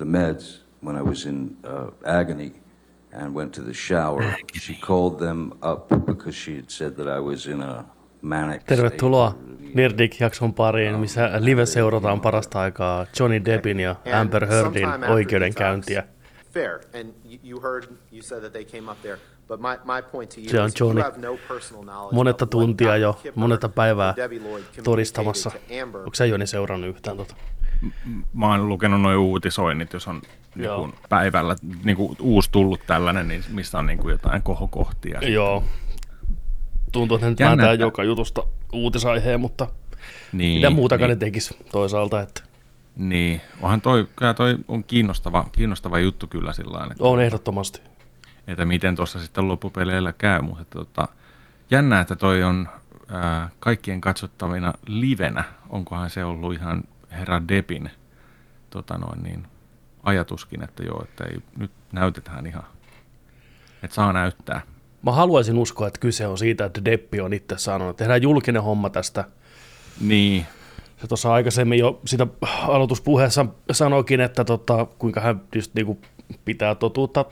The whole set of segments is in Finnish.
the meds when I was in uh, agony and went to the shower. She called them up because she had said that I was in a manic Tervetuloa. Nerdik-jakson pariin, missä live seurataan parasta aikaa Johnny Deppin ja Amber Heardin oikeudenkäyntiä. Fair, and you, heard, you said that they came up there, but my, my point to you Se on Johnny. have no personal knowledge Monetta tuntia jo, monetta päivää todistamassa. Onko sä Joni seurannut yhtään tota? Mä oon lukenut noin uutisoinnit, jos on niin päivällä niin kuin uusi tullut tällainen, niin missä on niin kuin jotain kohokohtia. Joo. Tuntuu, että nyt Jännä, että- joka jutusta uutisaiheen, mutta Niin, mitä muutakaan niin, ne tekisi toisaalta, että Niin, onhan toi, kyllä toi on kiinnostava, kiinnostava juttu kyllä sillä lailla, että, on ehdottomasti. että miten tuossa sitten loppupeleillä käy, mutta että, tota, jännä, että toi on ää, kaikkien katsottavina livenä, onkohan se ollut ihan herra Depin tota noin, niin, ajatuskin, että joo, että ei, nyt näytetään ihan, että saa näyttää. Mä haluaisin uskoa, että kyse on siitä, että Deppi on itse sanonut, että tehdään julkinen homma tästä. Niin, Se tuossa aikaisemmin jo sitä aloituspuheessa sanoikin, että tota, kuinka hän just niinku pitää totuutta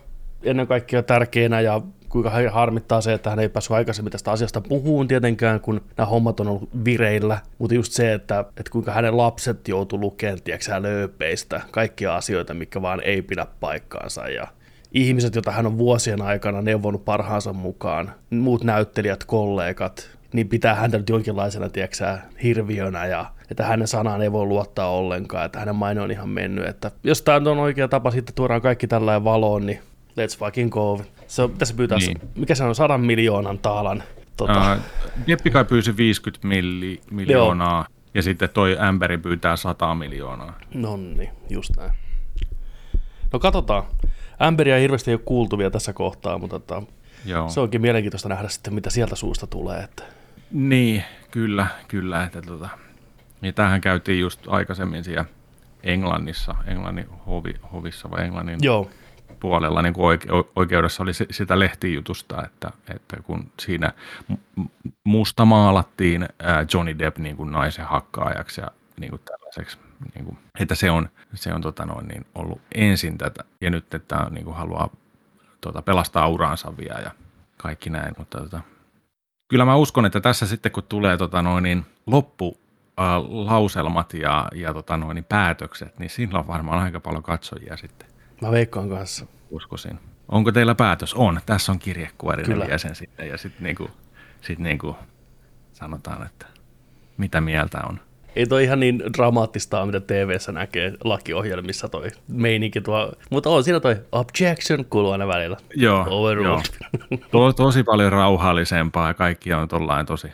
ennen kaikkea tärkeänä ja kuinka hän harmittaa se, että hän ei päässyt aikaisemmin tästä asiasta puhuun tietenkään, kun nämä hommat on ollut vireillä. Mutta just se, että, että kuinka hänen lapset joutuu lukemaan, tiedätkö, lööpeistä kaikkia asioita, mikä vaan ei pidä paikkaansa. Ja ihmiset, joita hän on vuosien aikana neuvonut parhaansa mukaan, muut näyttelijät, kollegat, niin pitää häntä nyt jonkinlaisena, tiedätkö, hirviönä ja että hänen sanaan ei voi luottaa ollenkaan, että hänen maine on ihan mennyt. Että jos tämä on oikea tapa, sitten tuodaan kaikki tällä valoon, niin let's fucking go. Se on, tässä pyytää, Niin. mikä se on, sadan miljoonan taalan. Tota, Uh, Deppi kai pyysi 50 milli, miljoonaa ja sitten toi Ämberi pyytää 100 miljoonaa. No niin, just näin. No katsotaan. Amberia hirveästi ei ole kuultu vielä tässä kohtaa, mutta tota, Joo. se onkin mielenkiintoista nähdä sitten, mitä sieltä suusta tulee. Että. Niin, kyllä, kyllä. Että tota, niin tämähän käytiin just aikaisemmin siellä Englannissa, Englannin hovi, hovissa vai Englannin Joo, puolella niin kuin oike- oikeudessa oli sitä lehtijutusta, että, että kun siinä mu- musta maalattiin Johnny Depp niin kuin naisen hakkaajaksi ja niin kuin tällaiseksi, niin kuin, että se on, se on tota noin, niin ollut ensin tätä. Ja nyt että niin kuin haluaa tota, pelastaa uraansa vielä ja kaikki näin, mutta tota, kyllä mä uskon, että tässä sitten kun tulee tota noin, niin loppu lauselmat ja, ja tota noin, niin päätökset, niin siinä on varmaan aika paljon katsojia sitten mä veikkaan kanssa. uskoisin. Onko teillä päätös? On. Tässä on kirjekuorinen Kyllä. jäsen sitten ja sitten niinku, sit niinku sanotaan, että mitä mieltä on. Ei toi ihan niin dramaattista mitä TV-ssä näkee lakiohjelmissa toi meininki tuo. Mutta on siinä toi objection kuuluu aina välillä. Joo, Overruled. joo. To, tosi paljon rauhallisempaa ja kaikki on tollain tosi,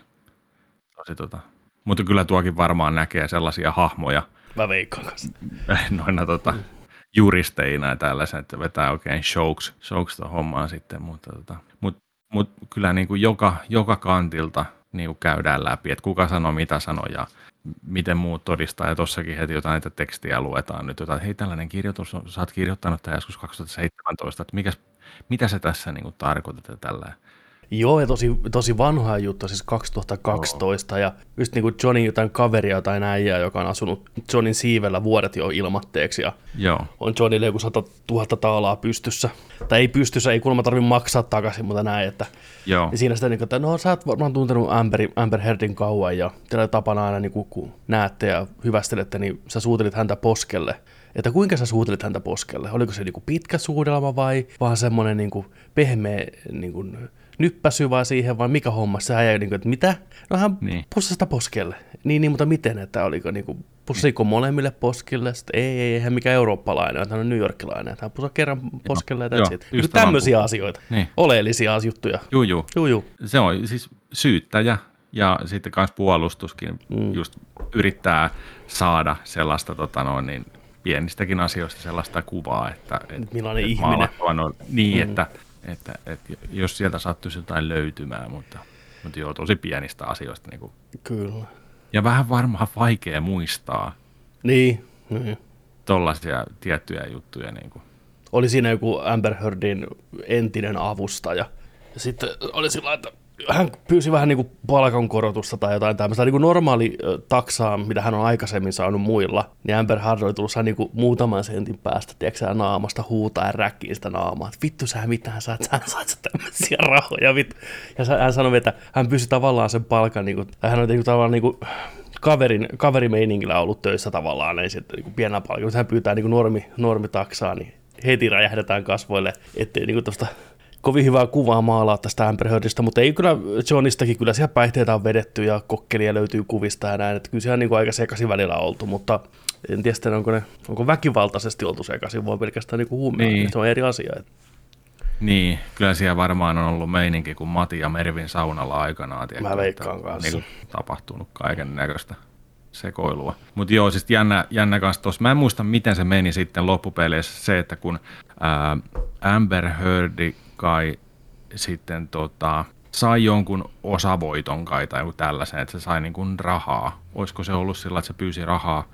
tosi tota. Mutta kyllä tuokin varmaan näkee sellaisia hahmoja Mä veikkaan kanssa. noina tota, juristeina ja tällaisen, että vetää oikein shokes, shokes tuon hommaan sitten, mutta tota, mut, mut kyllä niin kuin joka, joka kantilta niin kuin käydään läpi, että kuka sanoo mitä sanoo ja miten muut todistaa. Ja tossakin heti jotain näitä tekstiä luetaan nyt, jotain, että hei tällainen kirjoitus, sä oot kirjoittanut tämä joskus 2017, että mikäs, mitä se tässä niin kuin tarkoitat ja tällä. Joo, ja tosi, tosi vanha juttu, siis 2012, ja just niin kuin Johnny jotain kaveria tai äijää, joka on asunut Johnin siivellä vuodet jo ilmatteeksi, ja Joo, on Johnille joku 100 000 taalaa pystyssä. Tai ei pystyssä, ei kuulemma tarvitse maksaa takaisin, mutta näin, että joo, Ja siinä sitten, niin kuin, että no sä oot varmaan tuntenut Amber, Amber Heardin kauan ja teillä tapana aina, niin kuin, kun näette ja hyvästelette, niin sä suutelit häntä poskelle. Että kuinka sä suutelit häntä poskelle? Oliko se niin kuin pitkä suudelma vai vaan semmoinen niin kuin pehmeä niin kuin nyppäsy vai siihen vai mikä homma? Se jäi niin kuin, että mitä? No hän Niin. sitä poskelle. Niin, niin, mutta miten, että oliko niin kuin, pussiko molemmille poskille? Sitten ei, ei, eihän mikä eurooppalainen, että hän on newyorkilainen. Että hän pussasi kerran poskelle joo, Niin tämmöisiä asioita. Niin. Oleellisia juttuja. juu, juu. Juu, juu. se on siis syyttäjä ja sitten myös puolustuskin mm. just yrittää saada sellaista tota noin, niin pienistäkin asioista sellaista kuvaa, että, että Millainen että ihminen. on niin, mm. että, että, että, jos sieltä sattuisi jotain löytymään, mutta, mutta joo, tosi pienistä asioista. Niin kuin, Kyllä. ja vähän varmaan vaikea muistaa Niin, niin. tollaisia tiettyjä juttuja. Niin kuin. Oli siinä joku Amber Heardin entinen avustaja. Ja sitten oli sillä että hän pyysi vähän niin kuin palkankorotusta tai jotain tämmöistä niin kuin normaali taksaa, mitä hän on aikaisemmin saanut muilla, niin Amber Heard oli tullut niin kuin muutaman sentin päästä, tiedätkö naamasta huutaa ja räkkiä sitä naamaa, että vittu sä mitään sä, sä saat sä tämmöisiä rahoja, vittu. Ja hän sanoi, että hän pyysi tavallaan sen palkan, niin kuin, hän oli niin tavallaan niin kuin, kaverin, kaverimeiningillä ollut töissä tavallaan, ei sitten niin pienellä mutta hän pyytää niin kuin normi, normitaksaa, niin heti räjähdetään kasvoille, ettei niin kuin tosta kovin hyvää kuvaa maalaa tästä Amber Heardista, mutta ei kyllä Johnistakin, kyllä siellä päihteitä on vedetty ja kokkelia löytyy kuvista ja näin, että kyllä siellä niin kuin aika sekaisin välillä oltu, mutta en tiedä sitten, onko, ne, onko väkivaltaisesti oltu sekaisin, vai pelkästään niin huumeja, Niin. niin. se on eri asia. Että, Niin, kyllä siellä varmaan on ollut meininki kuin Mati ja Mervin saunalla aikanaan. tiedätkö, Mä veikkaan että kanssa. Niin tapahtunut kaiken näköistä sekoilua. Mutta joo, siis jännä, jännä kanssa tuossa. Mä en muista, miten se meni sitten loppupeleissä se, että kun ää, Amber Heard kai sitten tota, sai jonkun osavoiton kai tai tällaisen, että se sai niin kuin rahaa. Olisiko se ollut sillä, että se pyysi rahaa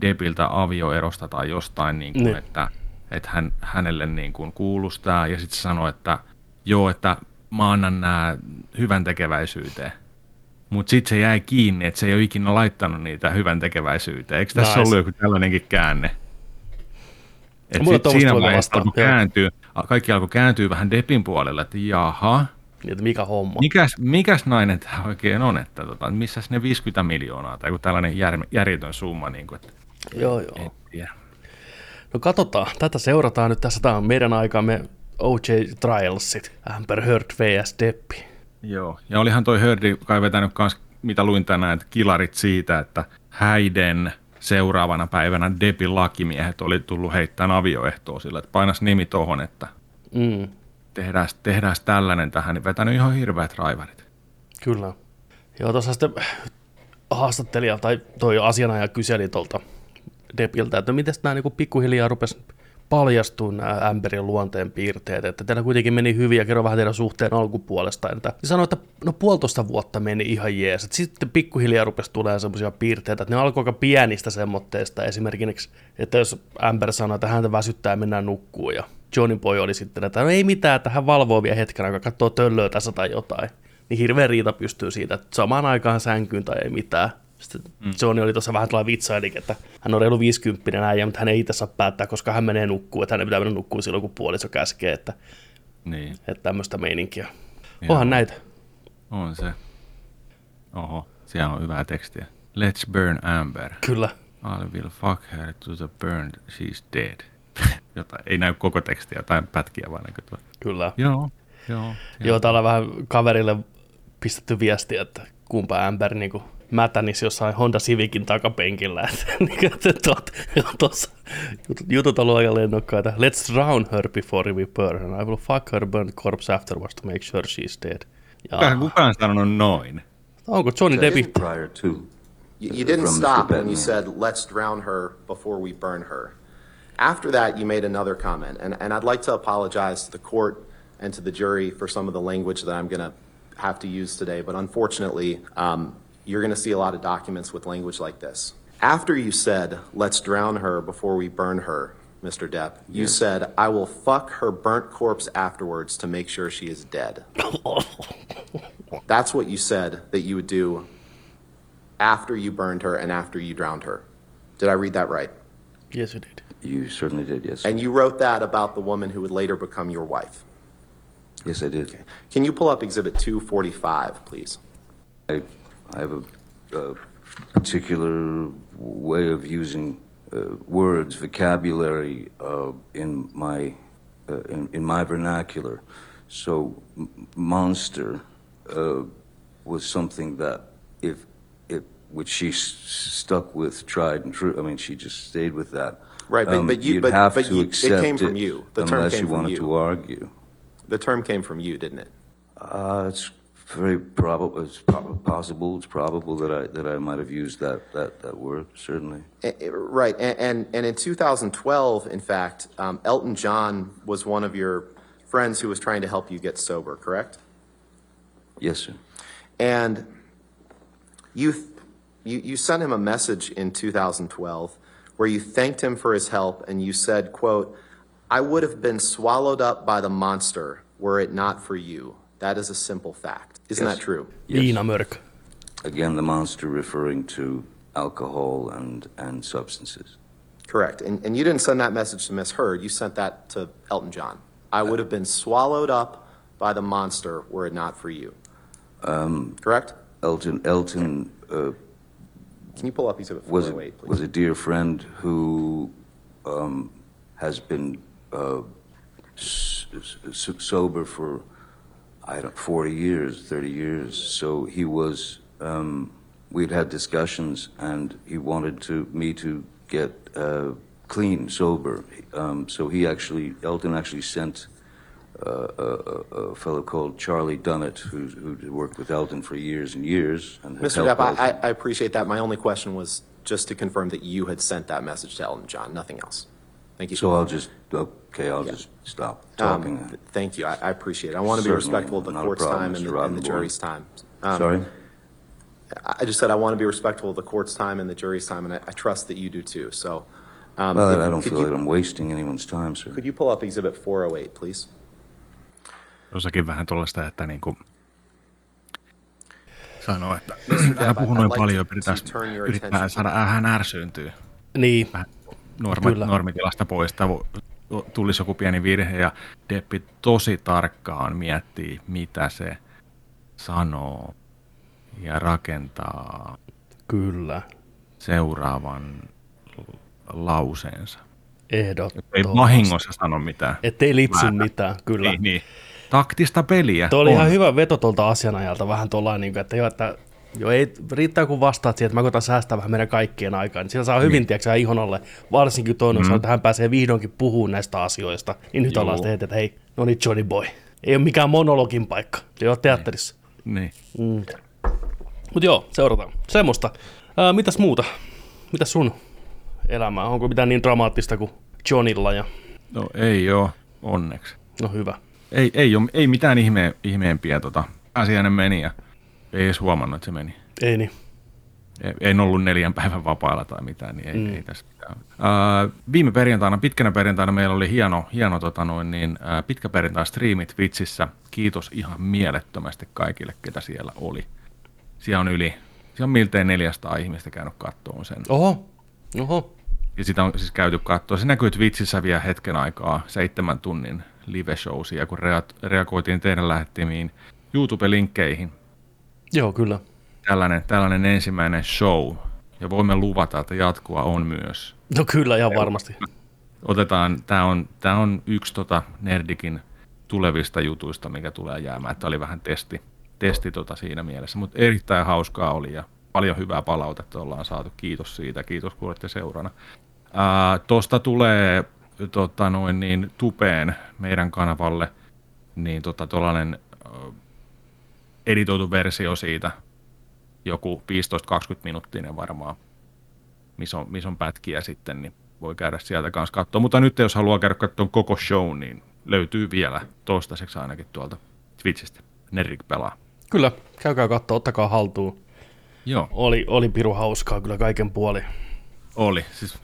Depiltä avioerosta tai jostain, niin kuin, Niin. että, että hän, hänelle niin kuin kuulustaa ja sitten se sanoi, että joo, että mä annan nämä hyvän tekeväisyyteen. Mutta sitten se jäi kiinni, että se ei ole ikinä laittanut niitä hyvän tekeväisyyteen. Eikö tässä Nice. ollut joku tällainenkin käänne? Et sit siinä vaiheessa joo. kääntyä, kaikki alkoi kääntyä vähän Depin puolelle, että jaha, niin, että mikä homma. mikäs, mikäs nainen tämä oikein on, että tota, missäs ne 50 miljoonaa tai joku tällainen jär, järjetön summa, niin kuin, että Joo, joo. tiedä. No katsotaan, tätä seurataan nyt tässä, tämä on meidän aikamme OJ Trialsit, Amber Heard vs. Deppi. Joo, ja olihan toi Hördi kai vetänyt kans, mitä luin tänään, että kilarit siitä, että häiden seuraavana päivänä Depin lakimiehet oli tullut heittämään avioehtoa sillä, että painas nimi tohon, että Mm, tehdään, tehdään tällainen tähän, niin vetänyt ihan hirveät raivarit. kyllä. Joo, tuossa sitten haastattelija tai toi asianajaja kyseli tuolta Depiltä, että miten nämä niinku pikkuhiljaa rupesi paljastuu nämä Amberin luonteen piirteet, että teillä kuitenkin meni hyvin ja kerro vähän teidän suhteen alkupuolesta. Että niin sanoi, että no puolitoista vuotta meni ihan jees. Et sitten pikkuhiljaa rupesi tulemaan semmoisia piirteitä, että ne alkoi aika pienistä semmoitteista. Esimerkiksi, että jos Amber sanoi, että häntä väsyttää ja mennään nukkuun ja Johnny Boy oli sitten, että no ei mitään, että hän valvoo vielä hetken aikaa, katsoo töllöä tässä tai jotain. Niin hirveä riita pystyy siitä, että samaan aikaan sänkyyn tai ei mitään. Sitten mm. Johnny oli tuossa vähän tällainen vitsaili, että hän on reilu 50 äijä, mutta hän ei itse saa päättää, koska hän menee nukkuun, että hänen pitää mennä nukkuun silloin, kun puoliso käskee, että, Niin, että tämmöistä meininkiä. Joo. Onhan näitä. on se. Oho, siellä on hyvää tekstiä. Let's burn Amber. Kyllä. I will fuck her to the burned, she's dead. Jotain, ei näy koko tekstiä, tai pätkiä vaan näkyy. Kyllä. Joo, joo. Joo, täällä on vähän kaverille pistetty viestiä, että kumpa Amber niin kuin mätänisi jossain Honda Civicin takapenkillä. Että, niin että tuot, tuossa jutut, on aika lennokkaita. Let's drown her before we burn her. I will fuck her burnt corpse afterwards to make sure she's dead. Ja, Kukaan, kukaan sanonut noin. onko Johnny? Prior to. You, didn't stop when you said, let's drown her before we burn her. After that, you made another comment, and, and I'd like to apologize to the court and to the jury for some of the language that I'm going to have to use today, but unfortunately, um, you're going to see a lot of documents with language like this. After you said, let's drown her before we burn her, Mr. Depp, you said, I will fuck her burnt corpse afterwards to make sure she is dead. That's what you said that you would do after you burned her and after you drowned her. Did I read that right? Yes, you did. You certainly did, yes. And you wrote that about the woman who would later become your wife. yes, I did. Can you pull up Exhibit 245, please? I, I have a, a particular way of using uh, words, vocabulary uh, in my uh, in, in my vernacular. So, m- monster uh, was something that if if which she s- stuck with, tried and true. I mean, she just stayed with that. Um, Right, but- but you- but- have but to you- it accept came from you. The term unless came you from wanted you. to argue. The term came from you, didn't it? Uh, it's very probable. It's prob- possible. It's probable that I that I might have used that that, that word. Certainly. Eh, eh, Right, and, and, and in 2012, in fact, um, Elton John was one of your friends who was trying to help you get sober, correct? Yes, sir. And you, you, you sent him a message in 2012 where you thanked him for his help and you said, quote, I would have been swallowed up by the monster were it not for you. That is a simple fact. Isn't Yes. that true? Viinamörk. Again, the monster referring to alcohol and, and substances. Correct. And, and you didn't send that message to Miss Heard. You sent that to Elton John. I would have been swallowed up by the monster were it not for you. Correct? Elton, Elton uh, Can you pull up Exhibit was a, 408, please? was a dear friend who um, has been uh, s- s- sober for I don't 40 years, 30 years. So he was. Um, we'd had discussions, and he wanted to me to get uh, clean, sober. Um, so he actually, Elton actually sent. Uh, a, a, fellow called Charlie Dunnett, who, who worked with Elton for years and years, and Mr. Depp, helped I, Elton. I I appreciate that. My only question was just to confirm that you had sent that message to Elton John, nothing else. Thank you. So I'll just, okay, I'll Yeah. just stop Um, talking. th- Thank you. I, I appreciate it. I want to be Certainly, respectful of the not a court's problem, time and Mr. the, and the jury's time. Um, Sorry? I I just said I want to be respectful of the court's time and the jury's time, and I, I trust that you do too. So, um, Well, I don't could feel you- like I'm wasting anyone's time, sir. Could you pull up Exhibit 408, please? Tuossakin vähän tuollaista, että niin kuin sanoo, että hän puhuu noin like paljon, to- turn your attention saada, hän ärsyyntyy Niin, vähän Kyllä. normitilasta pois, tulisi joku pieni virhe ja Deppi tosi tarkkaan miettii, mitä se sanoo ja rakentaa kyllä. seuraavan lauseensa. Ei Ehdottomasti. vahingossa sano mitään. Ettei lipsy Väärä. mitään, kyllä. Niin, niin. Taktista peliä Tuo oli on. ihan hyvä veto tuolta asianajalta, vähän tuollainen, niin kuin, että, joo, että joo, ei, riittää kun vastaat siihen, että mä koitan säästää vähän meidän kaikkien aikaa, niin sillä saa hyvin, tiedätkö, ihon alle, varsinkin toinen mm. sanoo, että hän pääsee vihdoinkin puhumaan näistä asioista, niin nyt Juu. ollaan sitten heti, että hei, no niin Johnny Boy, ei ole mikään monologin paikka, se on teatterissa. Niin. Mutta joo, seurataan. Semmoista. Ää, mitäs muuta? Mitäs sun elämää? Onko mitään niin dramaattista kuin Johnilla? Ja... No ei oo, onneksi. No hyvä. Ei, ei, ole, ei mitään ihme, ihmeempiä tota. Asiainen meni ja ei edes huomannut, että se meni. Ei niin. En ollut neljän päivän vapaalla tai mitään, niin ei, mm. ei tässä mitään. Uh, viime perjantaina, pitkänä perjantaina meillä oli hieno, hieno tota noin, niin, uh, pitkä perjantai striimi Twitchissä. Kiitos ihan mielettömästi kaikille, ketä siellä oli. Siellä on yli, siellä on miltei 400 ihmistä käynyt kattoon sen. Oho. Oho. Ja sitä on siis käyty katsoa. Se näkyy Twitchissä vielä hetken aikaa, seitsemän tunnin live showsia, kun rea- reagoitiin teidän lähettimiin YouTube-linkkeihin. Joo, kyllä. Tällainen, tällainen ensimmäinen show. Ja voimme luvata, että jatkoa on myös. No kyllä, ihan varmasti. Otetaan, tämä on, tää on yksi tota Nerdikin tulevista jutuista, mikä tulee jäämään. Tämä oli vähän testi, testi tota siinä mielessä, mutta erittäin hauskaa oli ja paljon hyvää palautetta ollaan saatu. Kiitos siitä, kiitos kun olette seurana. Tuosta tulee tota noin niin, tupeen meidän kanavalle niin tota tuollainen editoitu versio siitä, joku 15-20 minuuttinen varmaan, missä on, missä on pätkiä sitten, niin voi käydä sieltä kanssa katsoa. Mutta nyt jos haluaa käydä katsomaan koko show, niin löytyy vielä toistaiseksi ainakin tuolta Twitchistä. Nerik pelaa. Kyllä, käykää katsoa, ottakaa haltuun. Joo, Oli, oli piru hauskaa kyllä kaiken puoli. oli. Siis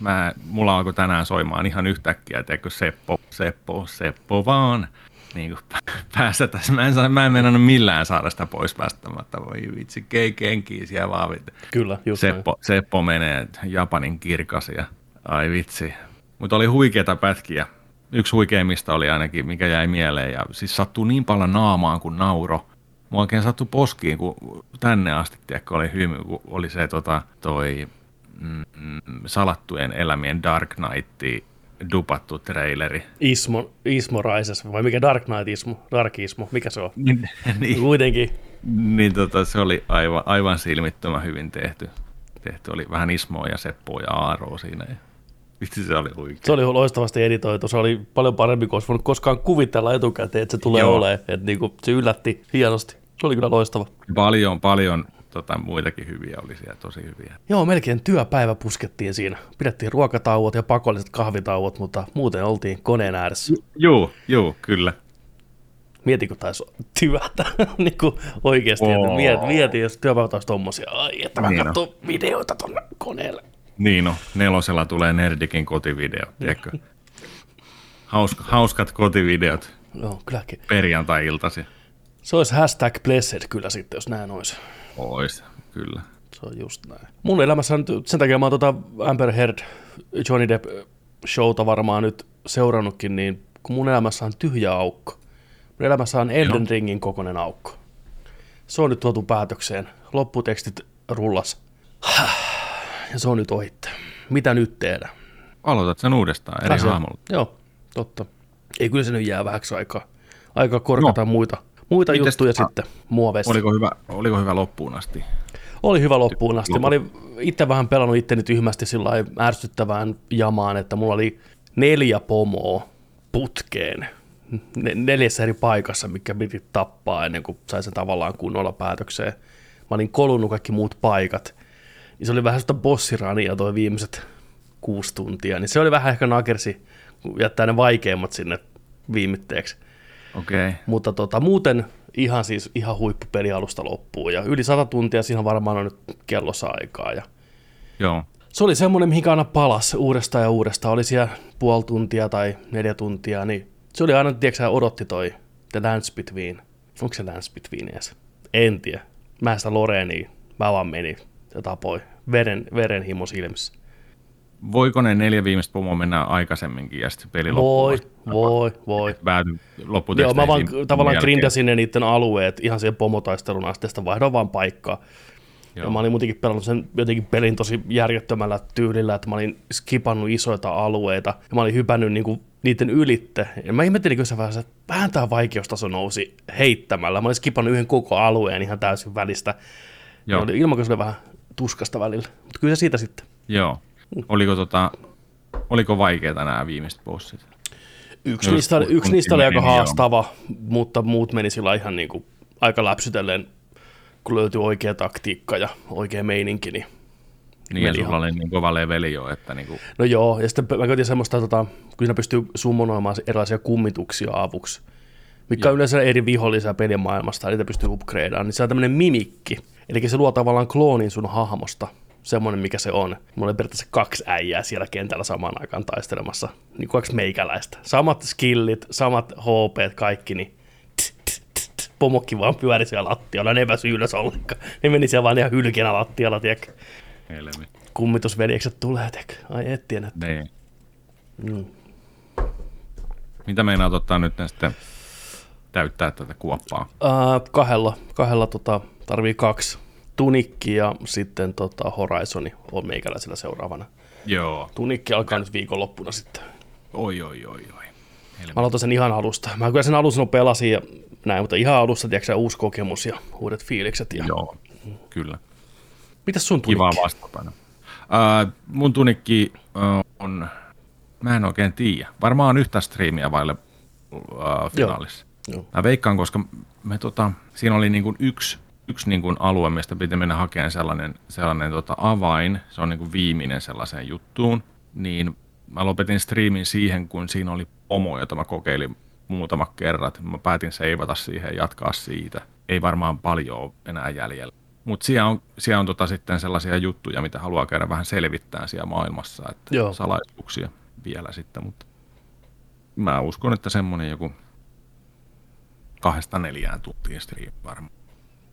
mä, mulla alkoi tänään soimaan ihan yhtäkkiä, teekö Seppo, Seppo, Seppo vaan. Niin kuin päästä tässä. Mä en, saa, mä en meinannut millään saada sitä pois päästämättä. Voi vitsi, kei kenkiä siellä vaan. Kyllä, just näin. Seppo, Seppo menee Japanin kirkas ja ai vitsi. Mutta oli huikeita pätkiä. Yksi huikeimmista oli ainakin, mikä jäi mieleen. Ja siis sattuu niin paljon naamaan kuin nauro. Mua oikein sattui poskiin, kun tänne asti tiedätkö, oli hymy, kun oli se tota, toi mm, mm, salattujen elämien Dark Knight dupattu traileri. Ismo, Ismo Rises, vai mikä Dark Knight Ismo? Dark Ismo, mikä se on? Niin, niin, Kuitenkin, niin tota, se oli aivan, aivan silmittömän hyvin tehty. tehty. Oli vähän Ismoa ja Seppoa ja Aaroa siinä. Ja vitsi se oli huikea. se oli loistavasti editoitu, se oli paljon parempi kuin olisi voinut koskaan kuvitella etukäteen, että se tulee Joo. olemaan. Että niinku, se yllätti hienosti. Se oli kyllä loistava. Paljon, paljon tota, muitakin hyviä oli siellä, tosi hyviä. Joo, melkein työpäivä puskettiin siinä. Pidettiin ruokatauot ja pakolliset kahvitauot, mutta muuten oltiin koneen ääressä. Joo, joo, kyllä. Mieti, kun taisi työtä. niin kuin oikeasti, että Oo. mieti, mieti, jos työpäivät olisi tommosia. Ai, että mä Niin videoita tonne koneelle. Niin no, nelosella tulee Nerdikin kotivideo, tiedätkö? Hauska, hauskat kotivideot Joo, kylläkin. perjantai-iltasi. Se olisi hashtag blessed kyllä sitten, jos näin olisi. Ois, kyllä. Se on just näin. Mun elämässä on nyt, sen takia mä oon tota Amber Heard Johnny Depp showta varmaan nyt seurannutkin, niin kun mun elämässä on tyhjä aukko. Mun elämässä on Elden Joo. Ringin kokoinen aukko. Se on nyt tuotu päätökseen. Lopputekstit rullas. Ja se on nyt ohitte. Mitä nyt tehdä? Aloitat sen uudestaan eri Asia. hahmolla. Joo, totta. Ei kyllä se nyt jää vähäksi aikaa. Aika korkata No. muita, muita Mites juttuja tota- sitten muoveista. Oliko hyvä, oliko hyvä loppuun asti? Oli hyvä loppuun asti. Mä olin itse vähän pelannut itteni tyhmästi sillä ärsyttävään jamaan, että mulla oli neljä pomoa putkeen ne- neljässä eri paikassa, mikä piti tappaa ennen kuin sai sen tavallaan kunnolla päätökseen. Mä olin kolunnut kaikki muut paikat. Niin se oli vähän sitä bossirania toi viimeiset kuusi tuntia. Niin se oli vähän ehkä nakersi kun jättää ne vaikeimmat sinne viimitteeksi. Okay. Mutta tota, muuten ihan siis ihan huippupeli alusta loppuun. Ja yli sata tuntia siinä varmaan on nyt kellossa aikaa. Ja Joo. se oli semmoinen, mihinkä aina palas uudestaan ja uudestaan. Oli siellä puoli tuntia tai neljä tuntia, niin se oli aina, tiedätkö odotti toi The Dance Between. Onko se Dance Between edes? En tiedä. Mä sitä Loreenia, mä vaan menin ja tapoi veren, verenhimo silmissä. Voiko ne neljä viimeistä pomoa mennä aikaisemminkin ja sitten peli loppuu? Voi, voi, voi. Pääty Joo, mä vaan tavallaan jälkeen. grindasin ne niiden alueet ihan siihen pomotaistelun ja sitten vaihdoin vaan paikkaa. Ja Joo. mä olin muutenkin pelannut sen jotenkin pelin tosi järjettömällä tyylillä, että mä olin skipannut isoita alueita ja mä olin hypännyt niinku niiden ylitte. Ja mä ihmettelin jossain vaiheessa, että vähän tämä vaikeustaso nousi heittämällä. Mä olin skipannut yhden koko alueen ihan täysin välistä. Joo. Ja se oli vähän tuskasta välillä. Mutta kyllä se siitä sitten. Joo. Oliko, tota, oliko vaikeita nämä viimeiset bossit? Yksi niistä, oli, kun- yksi kun niistä oli aika haastava, mutta muut meni sillä ihan niin kuin aika läpsytellen, kun löytyi oikea taktiikka ja oikea meininki. Niin... Niin, ja sulla ihan- oli niin kova leveli jo, että niin kuin, No joo, ja sitten mä käytin semmoista, tota, kun siinä pystyy summonoimaan erilaisia kummituksia avuksi, mikä on yleensä eri vihollisia pelimaailmasta, niitä pystyy upgradeamaan, niin se on tämmöinen mimikki. Eli se luo tavallaan kloonin sun hahmosta, semmoinen mikä se on. Mulla oli periaatteessa kaksi äijää siellä kentällä samaan aikaan taistelemassa, niin kaksi meikäläistä. Samat skillit, samat HP, kaikki, niin pomokki vaan pyöri siellä lattialla, ne ei päässyt ylös ollenkaan. Ne meni siellä vaan ihan hylkinä lattialla, tiedätkö. helmi. Kummitusveljekset tulee, tiedätkö. Ai et tiedä. Niin. Mm. Mitä meinaat ottaa nyt sitten täyttää tätä kuoppaa? Ää, kahdella, kahdella tota, tarvii kaksi. Tunikki ja sitten tota, Horizoni on meikäläisellä seuraavana. Joo. Tunikki alkaa nyt viikonloppuna sitten. Oi, oi, oi, oi. Mä aloitan sen ihan alusta. Mä kyllä sen alussa pelasin ja näin, mutta ihan alusta, tiedätkö uusi kokemus ja uudet fiilikset. Ja... Joo, kyllä. Mitäs sun tunikki? Kiva vastapaino. Uh, mun tunikki uh, on, mä en oikein tiedä. Varmaan yhtä striimiä vaille uh, finaalissa. Joo. Mä veikkaan, koska me, tota, siinä oli niin kuin yksi, yksi niin kuin alue, mistä piti mennä hakemaan sellainen, sellainen tota avain. Se on niin kuin viimeinen sellaiseen juttuun. Niin mä lopetin striimin siihen, kun siinä oli pomo, jota mä kokeilin muutamat kerrat. Mä päätin seivata siihen ja jatkaa siitä. Ei varmaan paljon enää jäljellä. Mutta siellä on, siellä on tota sitten sellaisia juttuja, mitä haluaa käydä vähän selvittää siellä maailmassa. Että Joo. salaisuuksia vielä sitten, mutta mä uskon, että semmoinen joku kahdesta neljään tuntiin striimi varmaan.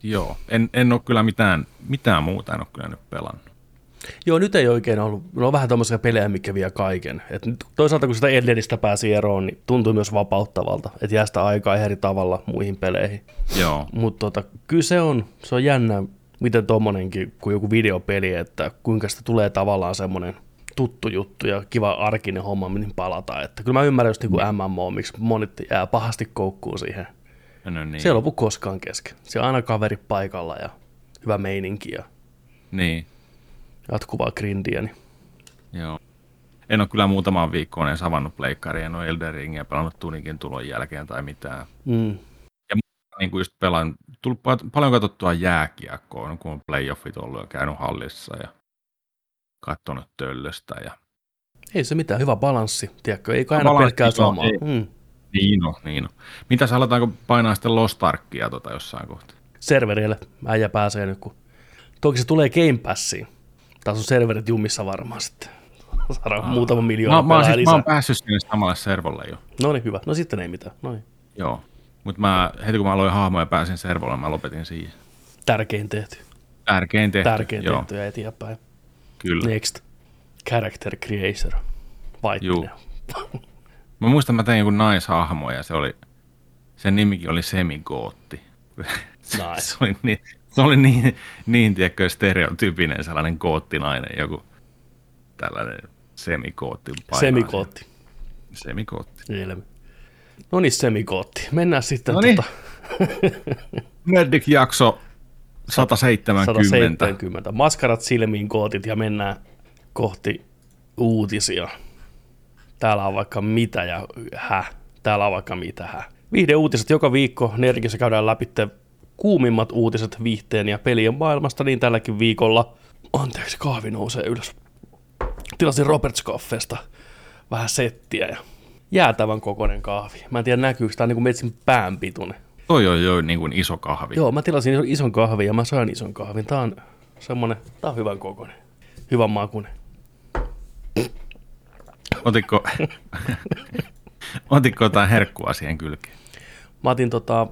Joo, en, en ole kyllä mitään, mitään muuta, en ole kyllä nyt pelannut. Joo, nyt ei oikein ollut. No on vähän tämmöisiä pelejä, mikä vie kaiken. Et nyt toisaalta kun sitä Eldenistä pääsi eroon, niin tuntui myös vapauttavalta, että jää sitä aikaa eri tavalla muihin peleihin. Joo, Mutta tota, kyllä se on, se on jännä, miten tommonenkin kuin joku videopeli, että kuinka sitä tulee tavallaan semmoinen tuttu juttu ja kiva arkinen homma, mihin palata. Että kyllä mä ymmärrän just niin kuin MMO, miksi monet jää pahasti koukkuun siihen. No niin. Se ei lopu koskaan kesken. Se on aina kaveri paikalla ja hyvä meininki ja Niin, jatkuvaa grindiä. Niin. joo. En ole kyllä muutamaan viikkoon edes avannut pleikkaria, en ole Elden Ringia pelannut Tunikin tulon jälkeen tai mitään. Mm. Niin kuin just pelaan, tullut pa- paljon katsottua jääkiekkoa, kun on playoffit ollut ja käynyt hallissa ja katsonut töllöstä ja Ei se mitään, hyvä balanssi, tiedätkö? Ei kai No, aina pelkkää samaa. ei. Mm. Niin on, niin on. Mitäs aletaanko painaa sitten Lost Arkia tota jossain kohtaa? Serverille äijä pääsee nyt, kun... Toki se tulee Game Passiin. Taas on serverit jumissa varmaan sitten. Saadaan muutama miljoona Mä, mä, oon siis, mä lisää. oon päässyt sinne samalle servolle jo. No niin, hyvä. No sitten ei mitään. No niin. Joo. Mutta mä, heti kun mä aloin hahmoja ja pääsin servolle, mä lopetin siihen. Tärkein tehty. Tärkein tehty. Tärkein joo, tehty ja eteenpäin. Kyllä. Next. Character creator. Vaittinen. Mä muistan, mä tein joku naishahmo ja se oli, sen nimikin oli Semigootti. Nice. se oli niin, se oli niin, niin tiedätkö, stereotypinen sellainen goottinainen, joku tällainen semikootti. Semikootti. Semikootti. Ilmi. No niin, semikootti. Mennään sitten Noniin. tota, Nerdik jakso 170. 170. Maskarat silmiin kootit ja mennään kohti uutisia. Täällä on vaikka mitä ja hä. Täällä on vaikka mitä hä. Viihde uutiset joka viikko. Nerkissä käydään läpi kuumimmat uutiset viihteen ja pelien maailmasta niin tälläkin viikolla. Anteeksi, kahvi nousee ylös. Tilasin Roberts Caffesta vähän settiä ja jäätävän kokoinen kahvi. Mä en tiedä näkyykö, tää on niin kuin metsin pään pituinen. Toi on jo niin kuin iso kahvi. Joo, mä tilasin ison kahvin ja mä sain ison kahvin. Tää on semmonen, tää on hyvän kokoinen. Hyvän makuinen. Otitko, otitko jotain herkkua siihen kylkeen? Mä otin tota,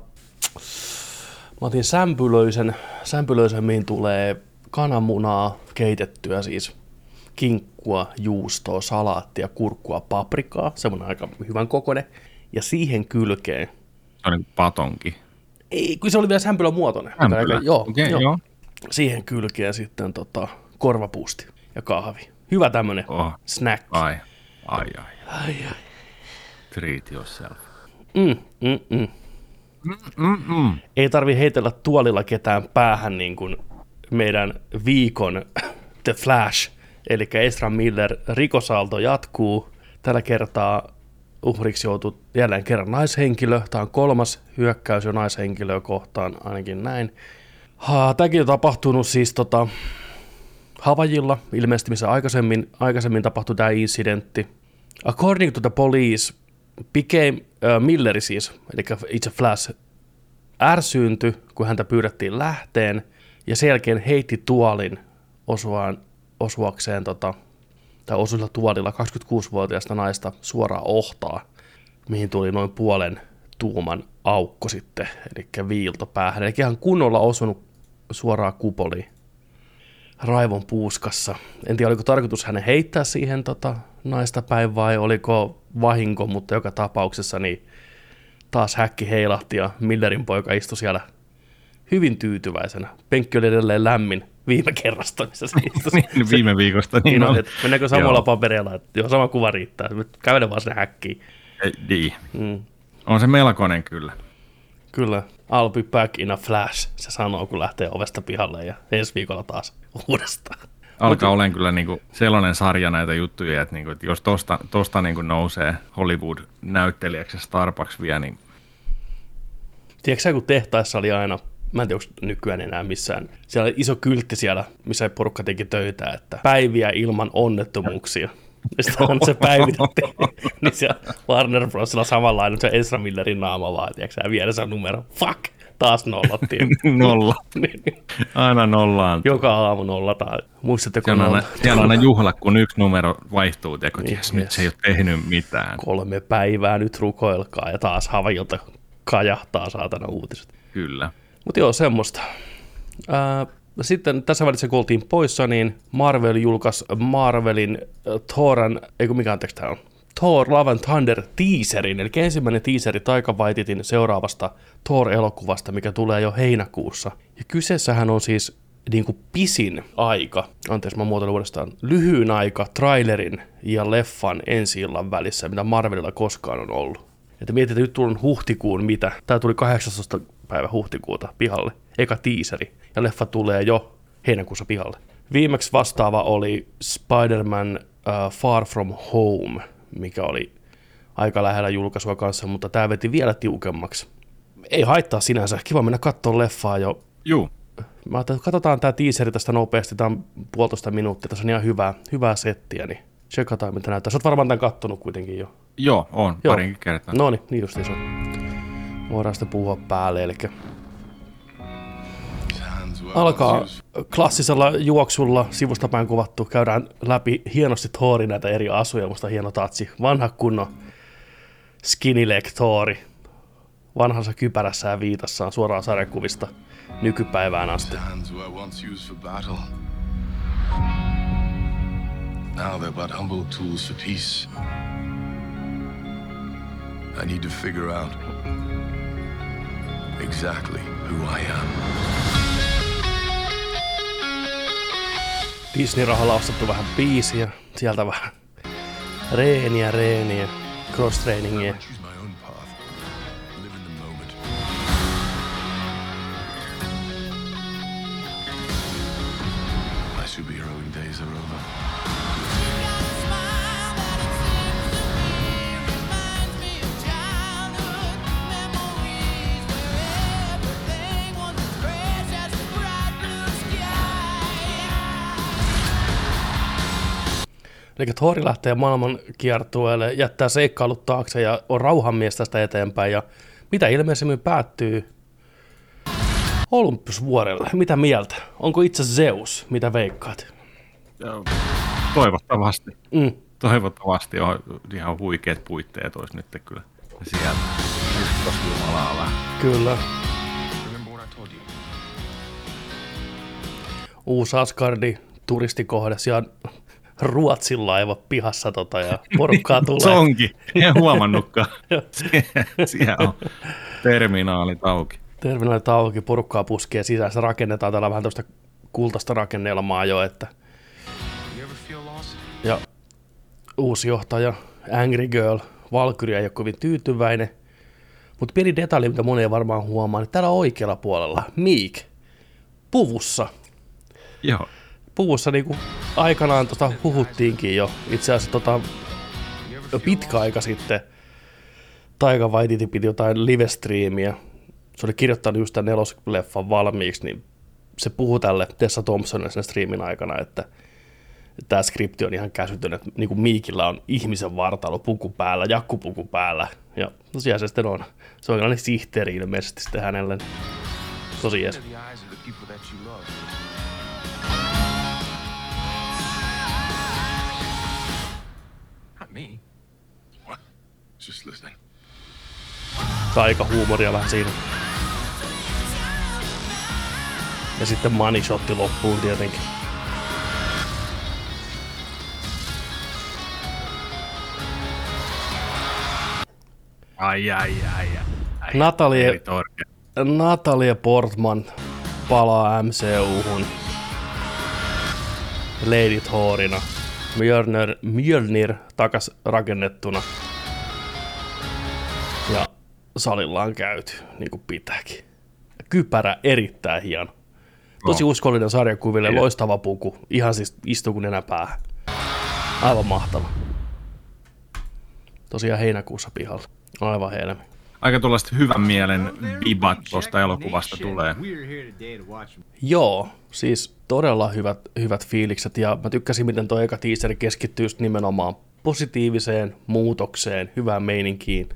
mä otin sämpylöisen, sämpylöisen mihin tulee kananmunaa keitettyä siis kinkkua, juustoa, salaattia, kurkkua, paprikaa, semmoinen aika hyvän kokoinen. Ja siihen kylkeen, Se on patonki. ei, kun se oli vielä sämpylän muotoinen. Ämpylä. Joo, Okei, joo. joo. Siihen kylkeen sitten tota, korvapuusti ja kahvi. Hyvä tämmönen Oh. snack. Ai, ai, ai. Ai, ai. Treat yourself. Mm, mm, mm. Mm-mm. Ei tarvi heitellä tuolilla ketään päähän niin kuin meidän viikon The Flash, eli Ezra Miller rikosalto jatkuu. Tällä kertaa uhriksi joutuu jälleen kerran naishenkilö. Tämä on kolmas hyökkäys jo naishenkilöä kohtaan, ainakin näin. Tämäkin on tapahtunut siis tota, Havajilla, ilmeisesti missä aikaisemmin, aikaisemmin tapahtui tämä incidentti. According to the police, became, uh, Milleri siis, eli itse Flash, ärsyyntyi, kun häntä pyydettiin lähteen, ja sen jälkeen heitti tuolin osuaan, osuakseen, tota, tai osuilla tuolilla 26-vuotiaasta naista suoraan ohtaa, mihin tuli noin puolen tuuman aukko sitten, eli viilto päähän. Eli ihan kunnolla osunut suoraan kupoliin raivon puuskassa. En tiedä, oliko tarkoitus hänen heittää siihen tota, naista päin vai oliko vahinko, mutta joka tapauksessa niin taas häkki heilahti ja Millerin poika istui siellä hyvin tyytyväisenä. Penkki oli edelleen lämmin viime kerrasta, missä se istui. Niin, viime viikosta. Niin, Niin on, on. että mennäänkö samalla Joo. paperilla, että joo, sama kuva riittää. Kävele vaan sinne häkkiin. Ei, Niin. Mm. On se melkoinen kyllä. Kyllä, I'll be back in a flash, se sanoo, kun lähtee ovesta pihalle ja ensi viikolla taas uudestaan. Alkaa olemaan kyllä niinku sellainen sarja näitä juttuja, että, niinku, että jos tosta, tosta niinku nousee Hollywood-näyttelijäksi Starbucks vie, niin Tiedätkö kun tehtaissa oli aina, mä en tiedä, onko nykyään enää missään, siellä oli iso kyltti siellä, missä porukka teki töitä, että päiviä ilman onnettomuuksia. Ja sitten se päivitettiin, niin siellä Warner Brosilla samanlainen se Ezra Millerin naama vaan, tiedätkö sä, vieressä numero, fuck, taas nollattiin. nolla. Aina nollaan. Joka aamu nollataan. Muistatteko Se on, aina, se on aina juhla, kun yksi numero vaihtuu, tiedätkö, Niin, yes, nyt yes. se ei ole tehnyt mitään. kolme päivää nyt rukoilkaa ja taas Havajilta kajahtaa saatana uutiset. Kyllä. Mutta joo, semmoista. Ää, sitten tässä välissä kun oltiin poissa, niin Marvel julkaisi Marvelin äh, Thoran, ei kun mikä anteeksi tämä on, Thor Love and Thunder teaserin, eli ensimmäinen teaseri Taika Waititin seuraavasta Thor-elokuvasta, mikä tulee jo heinäkuussa. Ja kyseessähän on siis niin kuin pisin aika, anteeksi mä muotoilen uudestaan, lyhyin aika trailerin ja leffan ensi illan välissä, mitä Marvelilla koskaan on ollut. Että mietit, että nyt tullut huhtikuun mitä. Tämä tuli 18. päivä huhtikuuta pihalle. Eka tiiseri. Ja leffa tulee jo heinäkuussa pihalle. Viimeksi vastaava oli Spider-Man uh, Far From Home, mikä oli aika lähellä julkaisua kanssa, mutta tämä veti vielä tiukemmaksi. Ei haittaa sinänsä. Kiva mennä katsoa leffaa jo. Juu. Mä että katsotaan tämä teaseri tästä nopeasti. Tämä on puolitoista minuuttia. Tässä on ihan hyvää, hyvää settiä, niin tsekataan mitä näyttää. Sä oot varmaan tämän kattonut kuitenkin jo. Joo, on. Joo. Parinkin kertaa. No niin, niin justiin se on. Voidaan sitten puhua päälle, eli alkaa klassisella juoksulla sivustapäin kuvattu, käydään läpi hienosti Thorin näitä eri asuja, musta hieno tatsi, vanha kunnon skinny leg Thori, vanhansa kypärässä ja viitassaan suoraan sarjakuvista nykypäivään asti. Now they're but humble tools for peace. I need to figure out exactly who I am. Disney-rahalla ostettu vähän biisiä, sieltä vähän reeniä, reeniä, cross-trainingia. Eli Thori lähtee maailman kiertueelle, jättää seikkailut taakse ja on rauhanmies tästä eteenpäin. Ja mitä ilmeisemmin päättyy Olympusvuorelle. Mitä mieltä? Onko itse Zeus? Mitä veikkaat? Toivottavasti. Mm. Toivottavasti on ihan huikeat puitteet olisi nyt kyllä siellä. Jumalaa. Kyllä. You? Uusi Asgardi, turistikohde. Siellä Ruotsin laiva pihassa tota, ja porukkaa Se tulee. onkin. En huomannutkaan. Sie- Siellä on terminaalit auki. Terminaalit auki, porukkaa puskee sisään. Se rakennetaan täällä vähän tuosta kultaista rakennelmaa jo, että? Ja uusi johtaja, Angry Girl, Valkyria ei ole kovin tyytyväinen. Mutta pieni detalji, mitä moni ei varmaan huomaa, niin täällä oikealla puolella Meek puvussa. Joo. Puvussa niinku aikanaan tota huhuttiinkin jo. Itse asiassa tota, jo pitkä aika sitten Taika Waititi piti jotain live-striimiä. Se oli kirjoittanut just tämän nelosleffan valmiiksi, niin se puhui tälle Tessa Thompsonille sen striimin aikana, että tämä skripti on ihan käsytön, että niin kuin Miikillä on ihmisen vartalo puku päällä, jakkupuku päällä. Ja tosiaan se sitten on. Se on sihteeri ilmeisesti sitten hänelle. Tosi jees. Just listening. Taika huumoria vähän siinä. Ja sitten money shotti loppuun tietenkin. Ai, ai, ai, ai. ai. Natalie. Natalie Portman palaa MCU-hun Lady Thorina. Mjölnir, Mjölnir takas rakennettuna. Salilla on käyty, niin kuin pitääkin. Kypärä erittäin hieno. Tosi No. uskollinen sarjakuville, Kyllä. loistava puku. Ihan siis istuu kuin nenä päähän. Aivan mahtava. Tosiaan heinäkuussa pihalla. Aivan helmi. Aika tuollaista hyvän mielen vibat tuosta elokuvasta tulee. Joo, siis todella hyvät, hyvät fiilikset ja mä tykkäsin, miten tuo eka teaser keskittyy just nimenomaan positiiviseen muutokseen, hyvään meininkiin.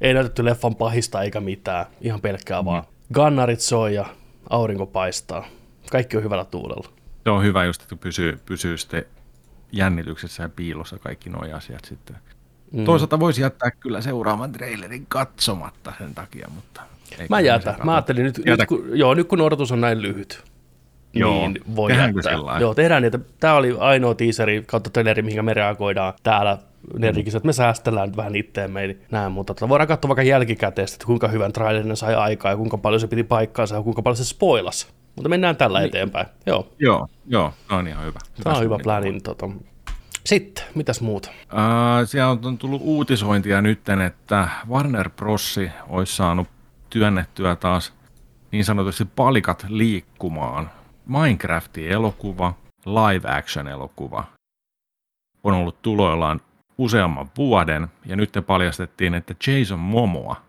Ei näytetty leffan pahista eikä mitään, ihan pelkkää vaan. Gannarit soi ja aurinko paistaa. Kaikki on hyvällä tuulella. Se on hyvä just, että pysyy, pysyy sitten jännityksessä ja piilossa kaikki nuo asiat sitten. Mm. Toisaalta voisi jättää kyllä seuraavan trailerin katsomatta sen takia, mutta... Mä jätän. Mä ajattelin nyt, Jätä. nyt kun, joo, nyt kun odotus on näin lyhyt, Joo, niin voi jättää. sellainen? Joo, tehdään niitä. Tämä oli ainoa teaseri kautta traileri, mihin me reagoidaan täällä Nerdikissä, että me säästellään nyt vähän itteemme ja näin, mutta voidaan katsoa vaikka jälkikäteen, että kuinka hyvän trailerin ne sai aikaa ja kuinka paljon se piti paikkaansa ja kuinka paljon se spoilasi. Mutta mennään tällä niin. eteenpäin. Joo, Joo, joo, se on ihan hyvä. tämä on hyvä plani. niin Tota. Sitten, mitäs muuta? Uh, siellä on tullut uutisointia nytten, että Warner Bros. olisi saanut työnnettyä taas niin sanotusti palikat liikkumaan. Minecraftin elokuva, live action elokuva on ollut tuloillaan useamman vuoden ja nyt te paljastettiin, että Jason Momoa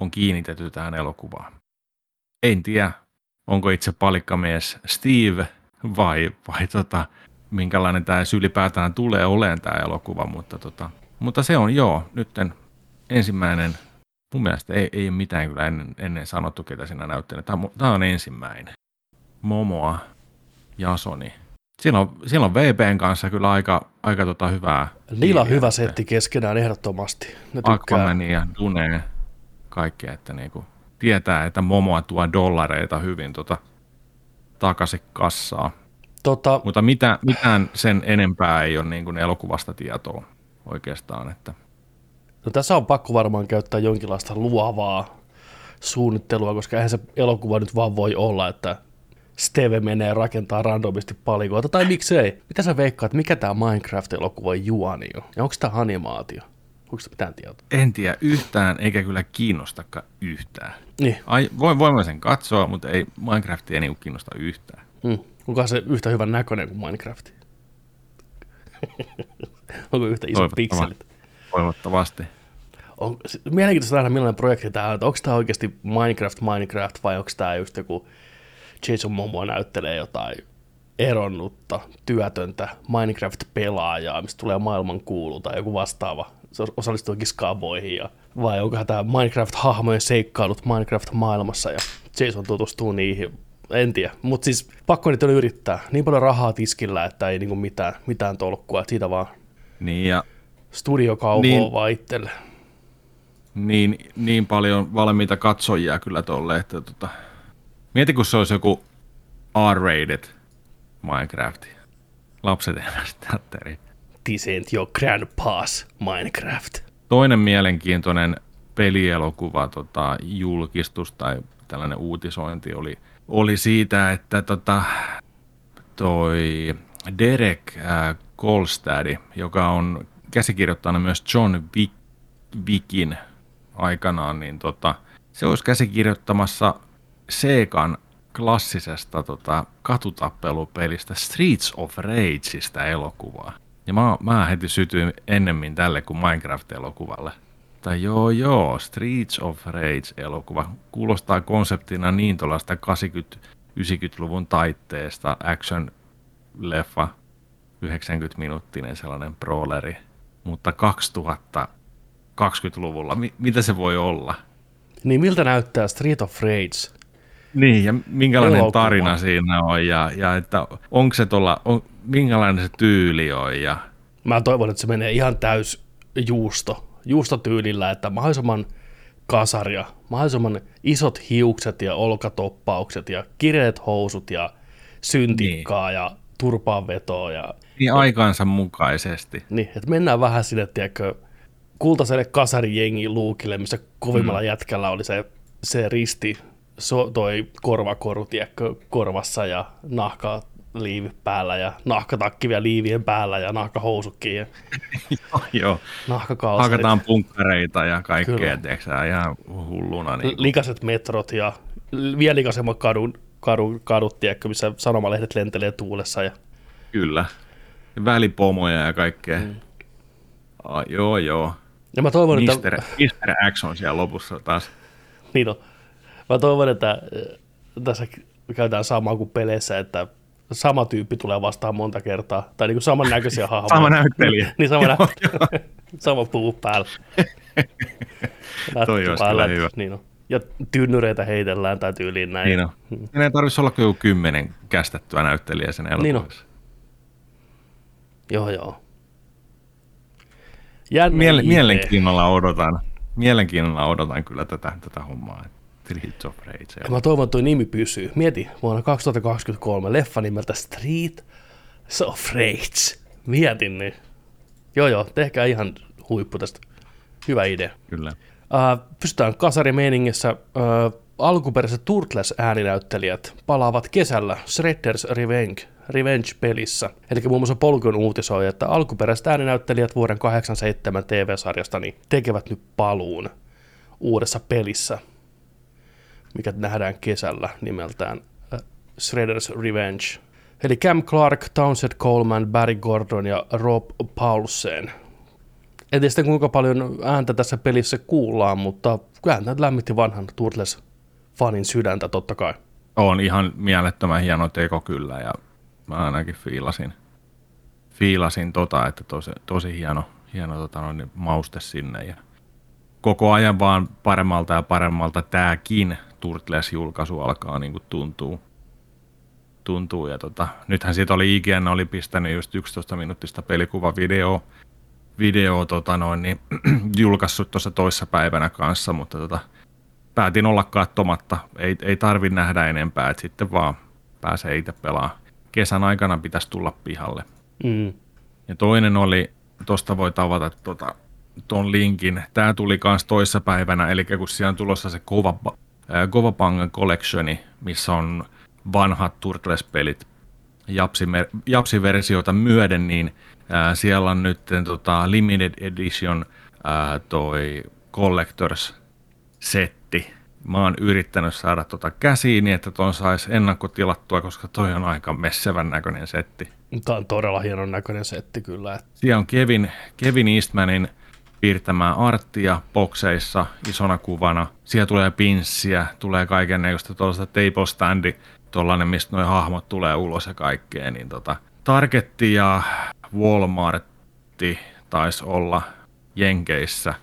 on kiinnitetty tähän elokuvaan. En tiedä, onko itse palikkamies Steve vai, vai tota, minkälainen tämä ylipäätään tulee olemaan tämä elokuva, mutta, tota, mutta se on joo, nytten ensimmäinen, mun mielestä ei, ei ole mitään kyllä ennen, ennen sanottu, ketä siinä näyttelee. Tämä, tämä on ensimmäinen. Momoa, Jasoni. Siellä on, siellä on VPn kanssa kyllä aika, aika tota hyvää. Niillä on hyvä setti keskenään ehdottomasti. Ne. Aquamanin ja Duneen kaikkea, että niin kuin tietää, että Momoa tuo dollareita hyvin tota, takaisin kassaa. Tota, Mutta mitä, mitään sen enempää ei ole niin kuin elokuvasta tietoa oikeastaan. Että no tässä on pakko varmaan käyttää jonkinlaista luovaa suunnittelua, koska eihän se elokuva nyt vaan voi olla, että Steve menee rakentaa randomisti palikoita, tai miksei. Mitä sä veikkaat, mikä tämä Minecraft-elokuvan juoni on? Ja onko tämä animaatio? Onko mitään tietoa? en tiedä yhtään, eikä kyllä kiinnostakaan yhtään. Niin, Ai, voin, voin mä sen katsoa, mutta ei, Minecraft ei niin kiinnosta yhtään. mm. onko se yhtä hyvän näköinen kuin Minecraft? onko yhtä isot pikselit? Toivottavasti. On, mielenkiintoista nähdä, millainen projekti tämä on. että Onko tämä oikeasti Minecraft Minecraft vai onko tämä just joku Jason Momoa näyttelee jotain eronnutta, työtöntä Minecraft-pelaajaa, mistä tulee maailman kuulu tai joku vastaava. Se os- osallistuu kiskaaboihin ja vai onkohan tämä Minecraft-hahmojen seikkailut Minecraft-maailmassa ja Jason tutustuu niihin. En tiedä, mutta siis pakko niitä yrittää. Niin paljon rahaa tiskillä, että ei niinku mitään, mitään tolkkua, että siitä vaan Niin, ja Niin. niin. vaan itselle. niin, niin paljon valmiita katsojia kyllä tolle, että tota, mieti kun se olisi joku R-rated Minecraft. Lapset eivät teatteri. This ain't your grandpa's Minecraft. Toinen mielenkiintoinen pelielokuva tota, julkistus tai tällainen uutisointi oli, oli siitä, että tota, toi Derek äh, Kolstad, joka on käsikirjoittanut myös John Wick, Wickin aikanaan, niin tota, se olisi käsikirjoittamassa Segan klassisesta tota, katutappelupelistä Streets of Rageista elokuvaa. Ja mä, mä heti sytyin ennemmin tälle kuin Minecraft-elokuvalle. Tai joo joo, Streets of Rage-elokuva kuulostaa konseptina niin tuollaista 80-90-luvun taitteesta action-leffa, 90-minuuttinen sellainen brawleri, mutta 2020-luvulla, mi- mitä se voi olla? Niin miltä näyttää Street of Rage? Niin, ja minkälainen Elokuva. tarina siinä on, ja, ja että onko se tuolla, on, minkälainen se tyyli on, ja Mä toivon, että se menee ihan täys juusto, juustotyylillä, että mahdollisimman kasaria, mahdollisimman isot hiukset ja olkatoppaukset ja kireet housut ja syntikkaa niin. ja turpaanvetoa ja niin aikaansa mukaisesti. niin, että mennään vähän sinne, tiedätkö, kultaiselle kasarijengi luukille, missä kovimmalla mm. jätkällä oli se, se risti, so, toi korvakoru, tiedätkö, korvassa ja nahka liivi päällä ja nahkatakki vielä liivien päällä ja nahkahousukki ja Joo, nahkakalsarit. hakataan punkkareita ja kaikkea, tiedätkö ihan hulluna. Niin. likaset metrot ja vielä likaisemmat kadun, kadun, kadut, tiedätkö, missä sanomalehdet lentelee tuulessa. Ja, Kyllä. Välipomoja ja kaikkea. Mm. Ah, joo, joo. ja mä toivon, Mister, että, Mister X on siellä lopussa taas. niin on, mä toivon, että äh, tässä käytetään samaa kuin peleissä, että sama tyyppi tulee vastaan monta kertaa, tai niin kuin samannäköisiä hahmoja. Sama näyttelijä. niin sama, Joo, näyttelijä. sama puu päällä. Toi olisi päällä, kyllä hyvä. Niin on. Ja tynnyreitä heitellään tai tyyliin näin. Niin on. Siinä ei tarvitsisi olla kuin kymmenen kästettyä näyttelijää sen Niin elokuvassa. Joo, joo. Jännä idea. mielenkiinnolla odotan. Mielenkiinnolla odotan kyllä tätä, tätä hommaa. Streets of Rage. Ja mä toivon, että tuo nimi pysyy. Mieti, vuonna 2023 leffa nimeltä Street of Rage. Mietin niin. Joo joo, tehkää ihan huippu tästä. Hyvä idea. Kyllä. Uh, pystytään kasarimeiningissä. Uh, alkuperäiset Turtles-ääninäyttelijät palaavat kesällä Shredder's Revenge, Revenge-pelissä. Eli muun muassa Polkun uutisoi, että alkuperäiset ääninäyttelijät vuoden 87 TV-sarjasta niin tekevät nyt paluun uudessa pelissä, mikä nähdään kesällä nimeltään uh, Shredder's Revenge. Eli Cam Clark, Townsend Coleman, Barry Gordon ja Rob Paulsen en tiedä sitten kuinka paljon ääntä tässä pelissä kuullaan, mutta tämä lämmitti vanhan Turtles-fanin sydäntä totta kai. On ihan mielettömän hieno teko kyllä ja mä ainakin fiilasin, fiilasin tota, että tosi, tosi hieno, hieno tota, noin, mauste sinne ja koko ajan vaan paremmalta ja paremmalta tämäkin Turtles-julkaisu alkaa niin kuin tuntuu. tuntuu ja tota, nythän siitä oli IGN oli pistänyt just 11 minuuttista pelikuvavideo video tota noin, niin, julkaissut tuossa toissa päivänä kanssa, mutta tota, päätin olla katsomatta. Ei, ei tarvi nähdä enempää, että sitten vaan pääsee itse pelaamaan. Kesän aikana pitäisi tulla pihalle. Mm. Ja toinen oli, tuosta voi tavata tuota, ton linkin. Tämä tuli kans toissa päivänä, eli kun siellä on tulossa se Kova, äh, Kovapangan collectioni, missä on vanhat Turtles-pelit Japsi- Japsi-versioita myöden, niin ää, siellä on nyt tota, limited edition ää, toi Collectors setti. Mä oon yrittänyt saada tota käsiin niin, että ton sais ennakkotilattua, koska toi on aika messevän näköinen setti. Tämä on todella hienon näköinen setti kyllä. Siellä on Kevin, Kevin Eastmanin piirtämää arttia bokseissa isona kuvana. Siellä tulee pinssiä, tulee kaiken näköistä tuollaista table standi, tuollainen, mistä nuo hahmot tulee ulos ja kaikkea. Niin tota, Targetti ja Walmartti taisi olla Jenkeissä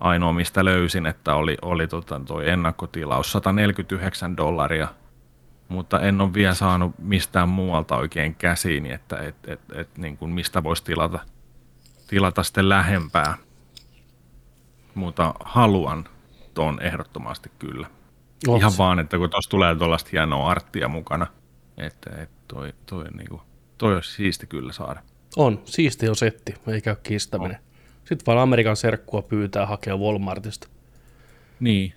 ainoa, mistä löysin, että oli, oli tota toi ennakkotilaus 149 dollaria, mutta en ole vielä saanut mistään muualta oikein käsiin, että et, et, et, niin kuin mistä voisi tilata, tilata sitten lähempää. Mutta haluan tuon ehdottomasti kyllä. Oot Ihan vaan, että kun tuossa tulee tuollaista hienoa arttia mukana, että, että toi, toi, niin kuin, toi olisi siisti kyllä saada. On, siisti on setti, ei käy kiistäminen. Sitten vaan Amerikan serkkua pyytää hakea Walmartista. Niin,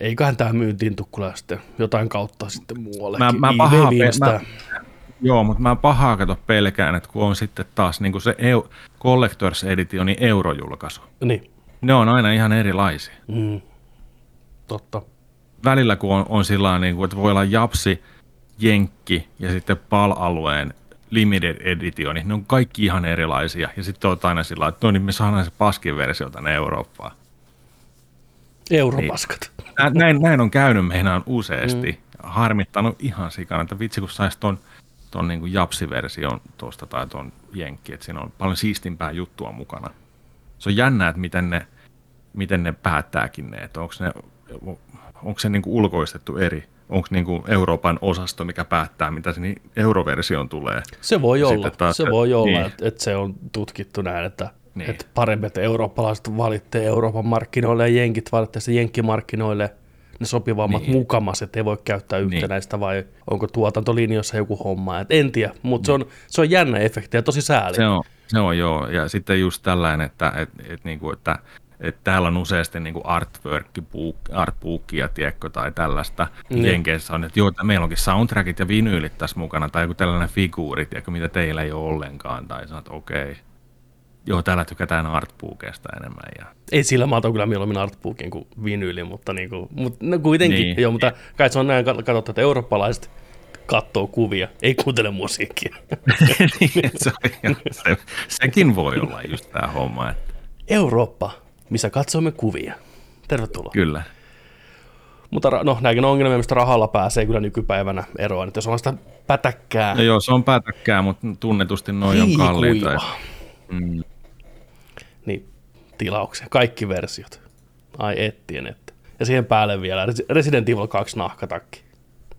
Eiköhän tämä myyntiin tukkula sitten jotain kautta sitten muualle. Mä- mä pahaa pe- mä- Joo, mutta mä pahaa kato pelkään, että kun on sitten taas niin kuin se EU, Collectors Editionin eurojulkaisu. Niin, Ne on aina ihan erilaisia. mm, totta. Välillä kun on, on sillä niin kuin, että voi olla Japsi, Jenkki ja sitten PAL-alueen limited edition, niin ne on kaikki ihan erilaisia. Ja sitten on aina sillä että no niin me saadaan se paskin versio tänne Eurooppaan. Europaskat. Nä- Näin, näin on käynyt meinaan useasti. Mm. Harmittanut ihan sikana, että vitsi kun saisi ton, ton niin Japsi-version tuosta tai ton Jenkki, että siinä on paljon siistimpää juttua mukana. Se on jännä, että miten ne, miten ne päättääkin ne, että onko, ne, onko se niin kuin ulkoistettu eri, onko niin kuin Euroopan osasto, mikä päättää, mitä sinne euroversioon tulee. Se voi Ja olla, sitten taas se se- voi olla niin. että, että se on tutkittu näin, että, Niin. niin. että parempi, että eurooppalaiset valitsee Euroopan markkinoille ja jenkit valitsee se jenkkimarkkinoille ne sopivammat niin. mukamas, että ei voi käyttää yhtenäistä vai onko tuotantolinjoissa joku homma, et en tiedä, mutta se, on, se on jännä efekti ja tosi sääli. Se on, se on joo. Ja sitten just tällainen, että, et, et, niinku, että, että täällä on useasti niinku artwork, artbookia, tiedätkö, tai tällaista. Mm. Mm. Jenkeissä on, että joo, että meillä onkin soundtrackit ja vinyylit tässä mukana, tai joku tällainen figuuri, tiedätkö, mitä teillä ei ole ollenkaan, tai sanot, okei. Okay. Joo, täällä tykätään artbookeista enemmän. Ja... Ei sillä mä otan kyllä mieluummin artbookin kuin vinyyli, mutta, niinku, mutta no kuitenkin, Niin. joo, mutta kai se on näin katsottu, että eurooppalaiset katsoo kuvia, ei kuuntele musiikkia. Niin, se, on- se, sekin voi olla just tämä homma, että Eurooppa, missä katsomme kuvia. Tervetuloa. kyllä. Mutta no, nämäkin on ongelmia, mistä rahalla pääsee kyllä nykypäivänä eroon. Että jos on sitä pätäkkää, No joo, se on pätäkkää, mutta tunnetusti noin on kalliita. Mm, tilauksia, kaikki versiot. Ai ettien, että. Ja siihen päälle vielä Resi- Resident Evil 2 nahkatakki.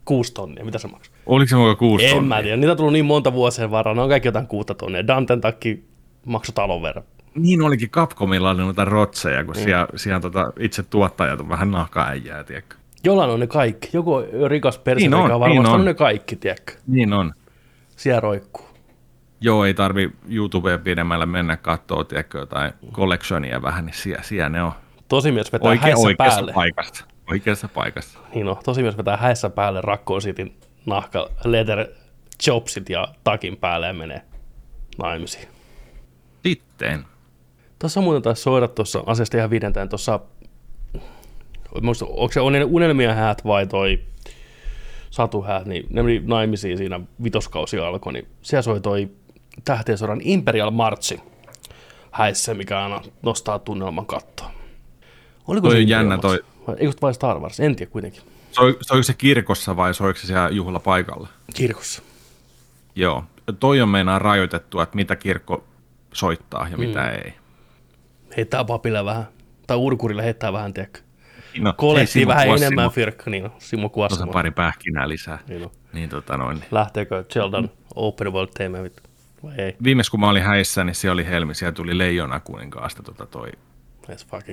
Kuusi tonnia, mitä se maksaa? oliko se mukaan kuusi En mä tonnia? tiedä, niitä on tullut niin monta vuosien varrella, ne on kaikki jotain kuutta tonnia. Danten takki maksoi talon verran. Niin olikin Capcomilla oli noita rotseja, kun mm. siellä, siellä tota, itse tuottajat on vähän nahkaäijää, tiedätkö? Jollain on ne kaikki. Joku rikas perse, Niin on, on varmasti niin on. on. ne kaikki, tiedätkö? Niin on. Siellä roikkuu. Joo, ei tarvi YouTubeen pidemmälle mennä katsoa, tiedätkö, jotain collectionia vähän, niin siellä, siellä ne on Tosi vetää Oike, häissä oikeassa päälle. paikassa. Oikeassa paikassa. Niin no, tosi myös vetää häissä päälle Rakkoon Cityn nahka leather chopsit ja takin päälle ja menee naimisiin. Sitten. Tuossa muuten taisi soida tuossa asiasta ihan viidentäen tuossa, muista, onko se Unen- unelmien häät vai toi satuhäät, niin ne meni naimisiin siinä vitoskausi alkoi, niin siellä soi toi tähtien sodan Imperial Marchi häissä, mikä aina nostaa tunnelman kattoa. Oliko Toi Imperial jännä toi- Vai, eikö vai Star Wars? En tiedä kuitenkin. Soi, soiko se kirkossa vai soiko se siellä juhlapaikalla? Kirkossa. Joo. Toi on meinaa rajoitettu, että mitä kirkko soittaa ja mitä Mm. ei. Heittää papille vähän, tai urkurille heittää vähän, tiedätkö. No, Simo vähän Kuosimo. enemmän firkka, niin Simo Tuossa Kuosimo. pari pähkinää lisää. Niin on. Niin, tota noin. Lähteekö Zeldan Open World teema vai ei? Viimeis kun mä olin häissä, niin siellä oli Helmi, siellä tuli Leijona kuninkaasta tota toi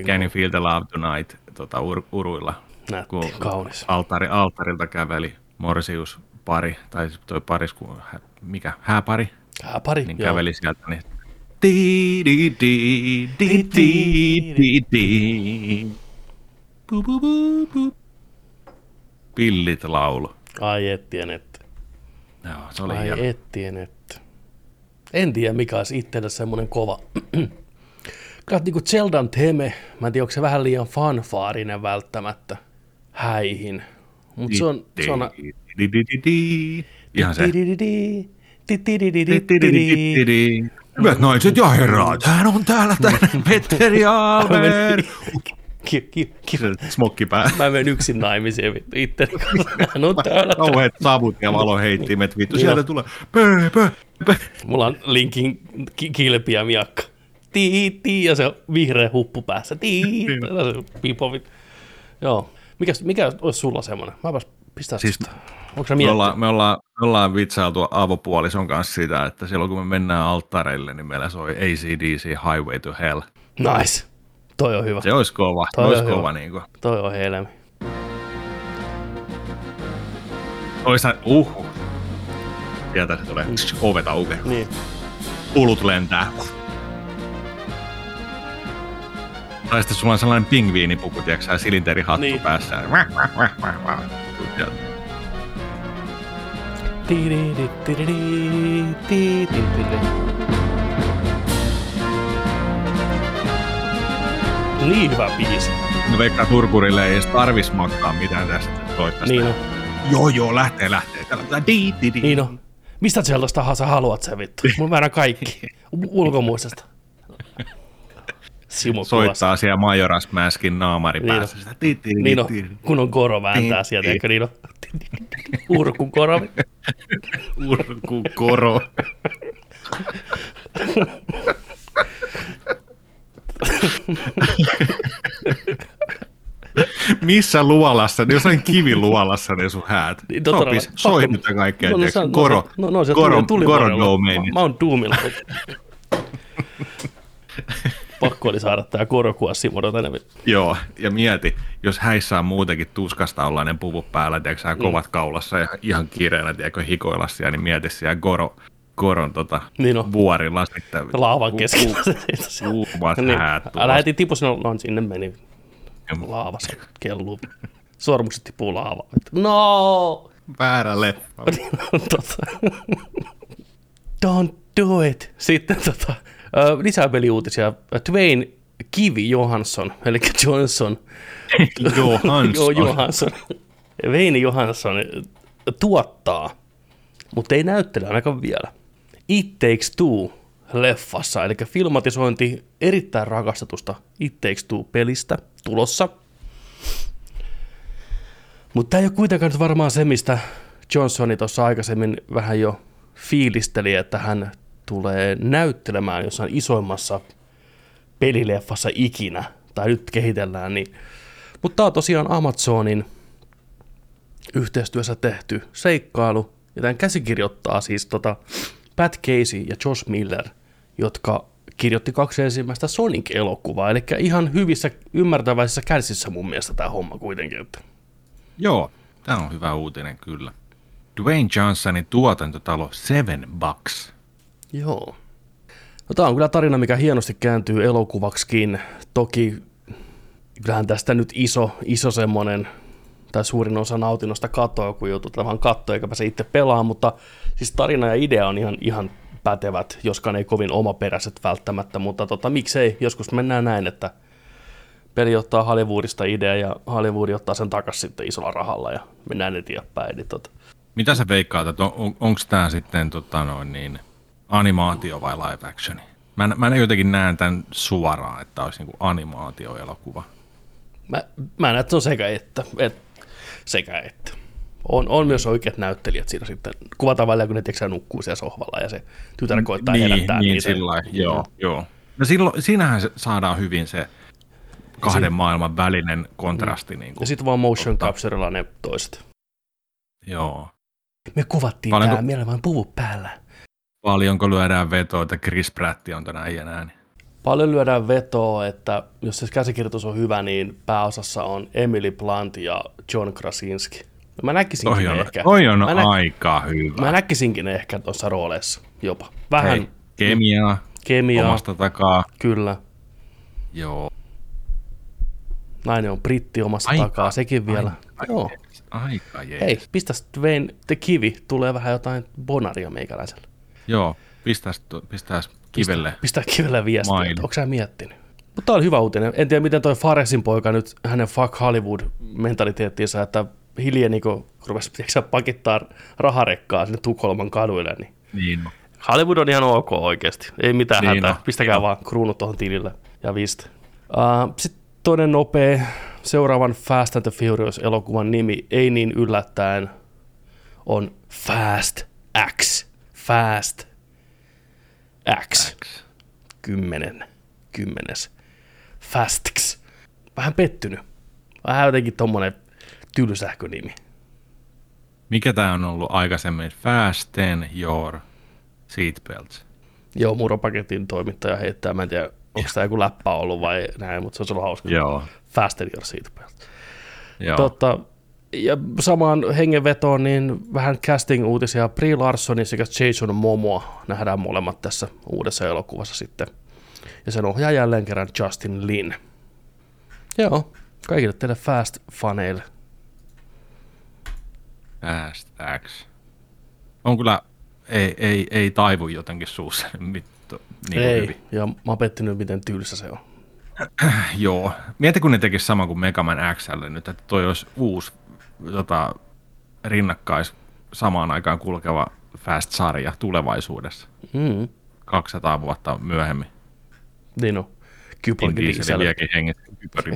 Can you feel the love tonight tota, ur, uruilla, Nätti, kun kaunis. altari, altarilta käveli Morsius pari, tai toi parisku, hä- mikä, hääpari, Hää pari, niin joo. käveli sieltä, niin Di, di, di, di, di, di, di. Bu, bu, bu, bu. Pillit laulu. Ai et tiennyt. Joo, se oli Ai hieno. et tiennyt. En tiedä, mikä olisi itselle semmoinen kova. Kyllä niin kuin Zeldan teme, mä en tiedä, onko se vähän liian fanfaarinen välttämättä häihin. Mutta se on, se on. Ihan se. Hyvät naiset ja herrat, hän on täällä tänään, Petteri Albert. Ki- ki- ki- Se Smokki pää. Mä menen yksin naimisiin vittu itse. Hän on täällä. Kauheat savut ja valoheittimet, vittu. Sieltä Joo. tulee. Pö, pö. Mulla on Linkin ki- kilpi ja miakka. Tii, tii, ja se on vihreä huppu päässä. Tii, Niin. se pipovit. Joo. Mikäs, mikä olisi sulla semmoinen? Mäpäs pistää Siis- Onko se Me ollaan, me, ollaan, me ollaan vitsailtu avopuolison kanssa sitä, että silloin kun me mennään alttareille, niin meillä soi ACDC Highway to Hell. Nice. Toi on hyvä. Se olisi kova. Toi olisi on hyvä. kova niin kuin. Toi on helmi. Oisa, uhu. Sieltä se tulee. Ovet aukeaa. Niin. Ulut lentää. Tai sitten sulla on sellainen pingviinipuku, tiedätkö silinterihattu Niin. päässä. Niin hyvä biisi. No Veikka Turkurille ei edes tarvis maksaa mitään tästä. Niin on. Joo, joo, lähtee, lähtee. Täällä, di, di, di. Niin on. Mistä Zeldosta tahansa sä haluat se vittu? Mun määrän kaikki. U- ulkomuistesta. Simo. Soittaa siellä Majoras Mäskin naamari Niin päässä. Niin on, kun on koro vääntää sieltä, eikö niin on? Urkun koro. Urku koro. Missä luolassa, niin jossain kiviluolassa ne sun häät. Niin, Sopis, kai. soi Pakko- nyt kaikkea, No, no, no, koro, no, no, se koro, tuli, koro domainit. Mä, mä oon Doomilla. Pakko oli saada tää korokua Simo tänne. Joo, ja mieti, jos häissä on muutenkin tuskasta ollainen puvu päällä, tiedätkö Mm. sä, kovat kaulassa ja ihan kiireellä, tiedätkö, hikoilla siellä, niin mieti siellä koro, koron tota, Niin on. vuorilla sitten. Laavan keskellä. Uumat niin. häät. Älä heti tipu sinne, no sinne meni laavassa kelluu. Sormukset tippuu laavaan. No! Väärä leffa. tota. Don't do it. Sitten tota, lisää peliuutisia. Dwayne Kivi Johansson, eli Johnson. Johansson. Joo, Johansson. Veini Johansson tuottaa, mutta ei näyttele ainakaan vielä. It Takes Two leffassa, eli filmatisointi erittäin rakastetusta It Takes Two-pelistä tulossa. Mutta tämä ei ole kuitenkaan varmaan se, mistä Johnsoni tuossa aikaisemmin vähän jo fiilisteli, että hän tulee näyttelemään jossain isoimmassa pelileffassa ikinä, tai nyt kehitellään, niin mutta tämä on tosiaan Amazonin yhteistyössä tehty seikkailu, ja tämän käsikirjoittaa siis tota Pat Casey ja Josh Miller, jotka kirjoitti kaksi ensimmäistä Sonic-elokuvaa, eli ihan hyvissä ymmärtäväisissä kärsissä mun mielestä tämä homma kuitenkin. Joo, tämä on hyvä uutinen kyllä. Dwayne Johnsonin tuotantotalo Seven Bucks. Joo. No, tämä on kyllä tarina, mikä hienosti kääntyy elokuvaksikin. Toki kyllähän tästä nyt iso, iso semmoinen, tai suurin osa nautinnosta katoa, kun joutuu tätä vaan katsoa eikä pääse itse pelaamaan, mutta siis tarina ja idea on ihan, ihan pätevät, joskaan ei kovin omaperäiset välttämättä, mutta tota, miksei, joskus mennään näin, että peli ottaa Hollywoodista idea ja Hollywood ottaa sen takaisin sitten isolla rahalla ja mennään eteenpäin. Niin tota. Mitä sä veikkaat, että on, on, onko tämä sitten tota noin niin, animaatio vai live actioni? Mä, en- mä en jotenkin näen tämän suoraan, että olisi niinku animaatioelokuva. Mä, mä näen, että se on sekä että. Et, sekä että. On, on myös oikeat näyttelijät siinä sitten. Kuvataan välillä, kun ne tiedätkö, nukkuu siellä sohvalla ja se tytär koittaa niin, herättää niin niitä. sillä lailla, joo, joo. No silloin, siinähän se saadaan hyvin se kahden maailman välinen kontrasti. Niin Ja kuin, sitten vaan motion Totta. capturella ne toiset. joo. Me kuvattiin Paljonko- tää, meillä vain puvut päällä. Paljonko lyödään vetoa, että Chris Pratt on tänä äijänä, niin Paljon lyödään vetoa, että jos se käsikirjoitus on hyvä, niin pääosassa on Emily Blunt ja John Krasinski. Mä näkisinkin Toi on, ehkä. toi on mä, nä- aika hyvä. mä näkisinkin ehkä tuossa rooleissa jopa. Vähän Hei, kemiaa kemiaa, omasta takaa. kyllä. Joo. Nainen on britti omassa Aika- takaa, sekin vielä. Aika Joo. jees, Aika jees. Hei, pistä Dwayne The Kivi, tulee vähän jotain bonaria meikäläiselle. Joo, pistäis, pistäis kivelle. Pistä kivelle viestiä, onko sä miettinyt? Mutta tämä oli hyvä uutinen. En tiedä, miten toi Faresin poika nyt, hänen fuck Hollywood-mentaliteettiinsa, että hiljeni, kun rupesi tiedätkö sä, pakittaa raharekkaa sinne Tukholman kaduille, niin Niin. Hollywood on ihan ok oikeasti. Ei mitään Niin hätää. Pistäkää vaan kruunut tuohon tilille. Ja vist. Uh, Sitten toinen nopea. Seuraavan Fast and the Furious-elokuvan nimi ei niin yllättäen on Fast X. Fast X. Kymmenen. Kymmenes. Fastx. Vähän pettynyt. Vähän jotenkin tommonen tylsähkö nimi. Mikä tää on ollut aikaisemmin? Fasten your seatbelts. Joo, muropaketin toimittaja heittää, mä en tiedä, onko tämä joku läppä ollut vai näin, mutta se olisi ollut hauska. Joo. Fasten your seatbelt. Joo. Totta, ja samaan hengenvetoon, niin vähän casting-uutisia. Brie Larson sekä Jason Momoa nähdään molemmat tässä uudessa elokuvassa sitten. Ja sen ohjaa jälleen kerran Justin Lin. Joo, kaikille teille. Fast X. On kyllä, ei, ei, ei taivu jotenkin suussa. Mitto, niin Ei, Hyvin. ja mä oon pettynyt, miten tylsä se on. Joo. Mieti, kun ne tekis sama kuin Mega Man XL nyt, että toi olisi uusi tota, rinnakkais samaan aikaan kulkeva Fast-sarja tulevaisuudessa. Mm, 200 vuotta myöhemmin. niin on. Kypörin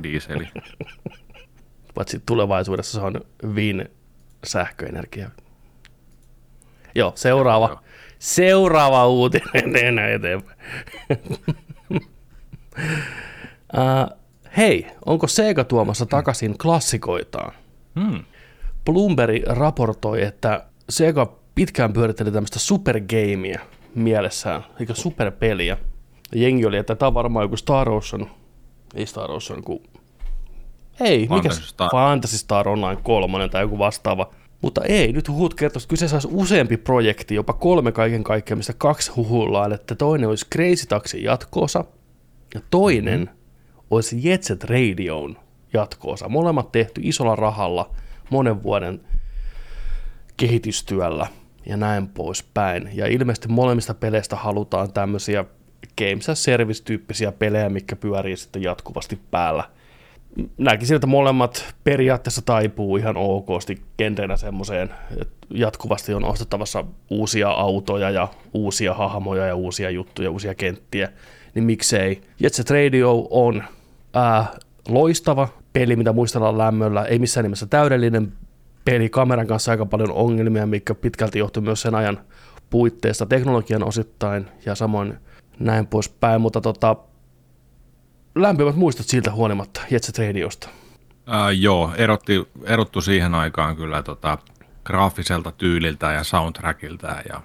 dieseli. Paitsi tulevaisuudessa se on Vin sähköenergia. Joo, seuraava. Joo. Seuraava uutinen enää eteenpäin. uh, hei, onko Sega tuomassa takaisin klassikoitaan? Hmm. Bloomberg raportoi, että Sega pitkään pyöritteli tämmöistä supergamea mielessään, eikä superpeliä. Jengi oli, että tämä on varmaan joku Star Ocean, ei Star Ocean, kun ei, mikä Fantasy Star. Fantasy Star Online 3 tai joku vastaava. Mutta ei, nyt huhut kertoo, että kyseessä olisi useampi projekti, jopa kolme kaiken kaikkiaan, mistä kaksi huhullaan, että toinen olisi Crazy Taxin jatkoosa ja toinen Mhm. olisi Jet Set Radioon jatkoosa. Molemmat tehty isolla rahalla monen vuoden kehitystyöllä ja näin poispäin. Ja ilmeisesti molemmista peleistä halutaan tämmöisiä Games as Service-tyyppisiä pelejä, mikä pyörii sitten jatkuvasti päällä. Näkisin, että molemmat periaatteessa taipuu ihan okosti genrenä semmoiseen, että jatkuvasti on ostettavassa uusia autoja ja uusia hahmoja ja uusia juttuja, uusia kenttiä, niin miksei. Jet Set Radio on ää, loistava peli, mitä muistellaan lämmöllä, ei missään nimessä täydellinen peli, kameran kanssa aika paljon ongelmia, mikä pitkälti johtuu myös sen ajan puitteista teknologian osittain ja samoin näin poispäin, mutta tota, lämpimät muistot siltä huolimatta Jet Set Radiosta. Ää, joo, erotti, erottu siihen aikaan kyllä tota, graafiselta tyyliltä ja soundtrackilta ja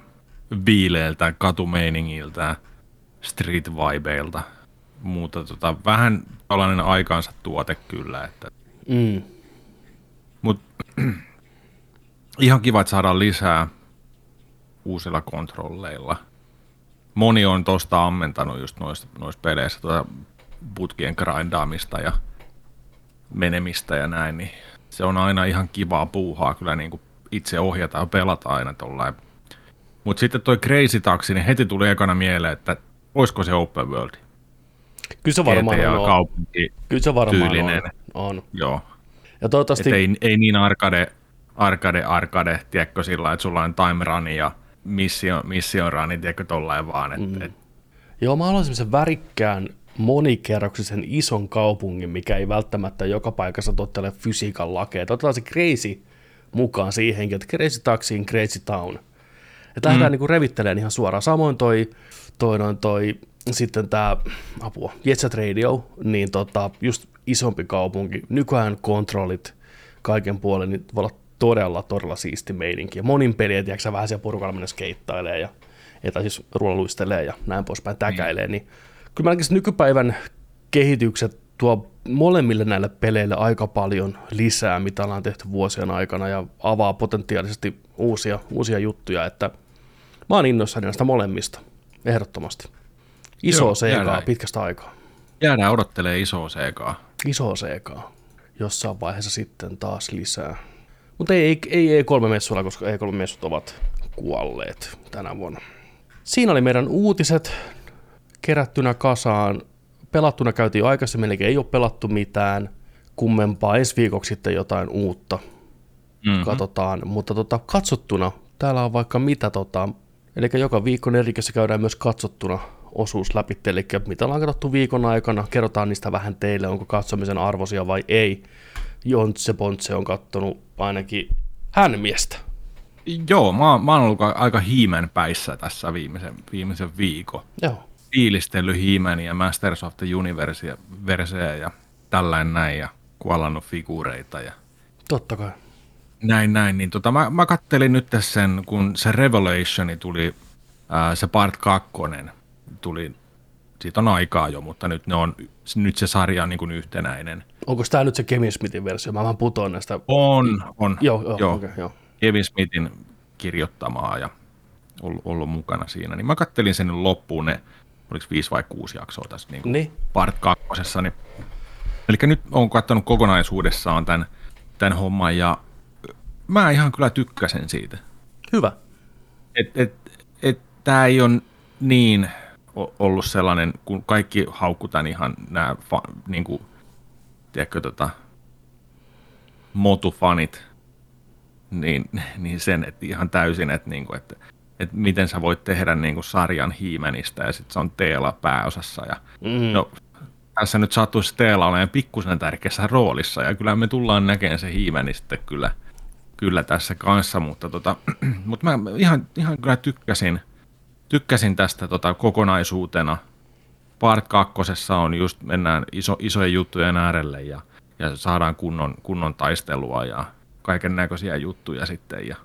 viileeltä, katumeiningiltä, street vibeilta. Mutta tota, vähän tällainen aikaansa tuote kyllä. Että, Mm. mut, ihan kiva, että saadaan lisää uusilla kontrolleilla. Moni on tosta ammentanut just noista, noista peleissä tuota putkien grindaamista ja menemistä ja näin, niin se on aina ihan kivaa puuhaa kyllä niin kuin itse ohjata ja pelata aina tollain. Mutta sitten toi Crazy Taxi, niin heti tuli ekana mieleen, että olisiko se open world? Kyllä se varmaan GTA on. kaupunki, Kyllä se varmaan tyylinen. on. on. joo. Ja toivottavasti Et ei, ei niin arcade, arcade, arcade, tiedätkö sillä että sulla on time run ja mission, mission run, tiedätkö tollain vaan, että mm. et, Joo, mä haluan semmoisen värikkään monikerroksisen ison kaupungin, mikä ei välttämättä joka paikassa tottele fysiikan lakeja. Otetaan se crazy mukaan siihenkin, että crazy taxiin, crazy town. Että lähdetään mm. niinku revittelemään ihan suoraan. Samoin toi, toi, toi, toi sitten tämä apua, Jet Set Radio, niin tota, just isompi kaupunki, nykyään kontrollit kaiken puolen, niin voi olla todella, todella siisti meininki. Ja monin peliä, tiedätkö vähän siellä porukalla mennä skeittailee ja, ja tai siis ruoaluistelee ja näin poispäin täkäilee, niin Kyllä mä nykypäivän kehitykset tuo molemmille näille peleille aika paljon lisää, mitä ollaan tehty vuosien aikana ja avaa potentiaalisesti uusia, uusia juttuja, että mä oon innoissani näistä molemmista, ehdottomasti. Iso jäädään. pitkästä aikaa. Jäädään odottelee isoa sekaa. Iso CK. Jossain vaiheessa sitten taas lisää. Mutta ei, ei, ei E3-messuilla, koska E3-messut ovat kuolleet tänä vuonna. Siinä oli meidän uutiset kerättynä kasaan. Pelattuna käytiin aikaisemmin, eli ei ole pelattu mitään kummempaa. Ensi viikoksi sitten jotain uutta mm-hmm. katsotaan. Mutta tota, katsottuna, täällä on vaikka mitä, tota, eli joka viikon erikässä käydään myös katsottuna osuus läpi, eli mitä ollaan katsottu viikon aikana, kerrotaan niistä vähän teille, onko katsomisen arvoisia vai ei. Jontse Pontse on kattonut ainakin hän miestä. Joo, mä, mä oon ollut aika hiimen päissä tässä viimeisen, viimeisen viikon. Joo. Fiilistellyt hiimeni ja Masters of the Universe ja tällainen näin ja kuolannut figuureita ja Totta kai. näin näin. Niin tota, mä, mä kattelin nyt sen, kun se Revelationi tuli, ää, se part 2 tuli, siitä on aikaa jo, mutta nyt, ne on, nyt se sarja on niin kuin yhtenäinen. Onko tämä nyt se Kevin Smithin versio? Mä vähän putoan näistä. On, on. Joo, joo, joo. okei, joo. Kevin Smithin kirjoittamaa ja ollut, ollut mukana siinä. Niin mä kattelin sen loppuun ne, oliko viisi vai kuusi jaksoa tässä niin kuin Niin. part kakkosessa. Niin. Eli nyt on katsonut kokonaisuudessaan tämän, tämän homman ja mä ihan kyllä tykkäsin siitä. Hyvä. Et, et, et, Tämä ei ole niin ollut sellainen, kun kaikki haukkutaan ihan nämä, fa- niin kuin, tiedätkö, tota, motufanit, niin, niin sen, että ihan täysin, että, niin kuin, että, että miten sä voit tehdä niin kuin sarjan hiimenistä ja sitten se on Teela pääosassa. Ja, Mm. no, tässä nyt sattuisi Teela olemaan pikkusen tärkeässä roolissa ja kyllä me tullaan näkemään se hiimeni sitten kyllä, kyllä tässä kanssa, mutta, tota, mutta mä ihan, ihan kyllä tykkäsin, tykkäsin tästä tota kokonaisuutena. Part kakkosessa on just, mennään iso, isojen juttujen äärelle ja, ja saadaan kunnon, kunnon taistelua ja kaiken näköisiä juttuja sitten. Ja,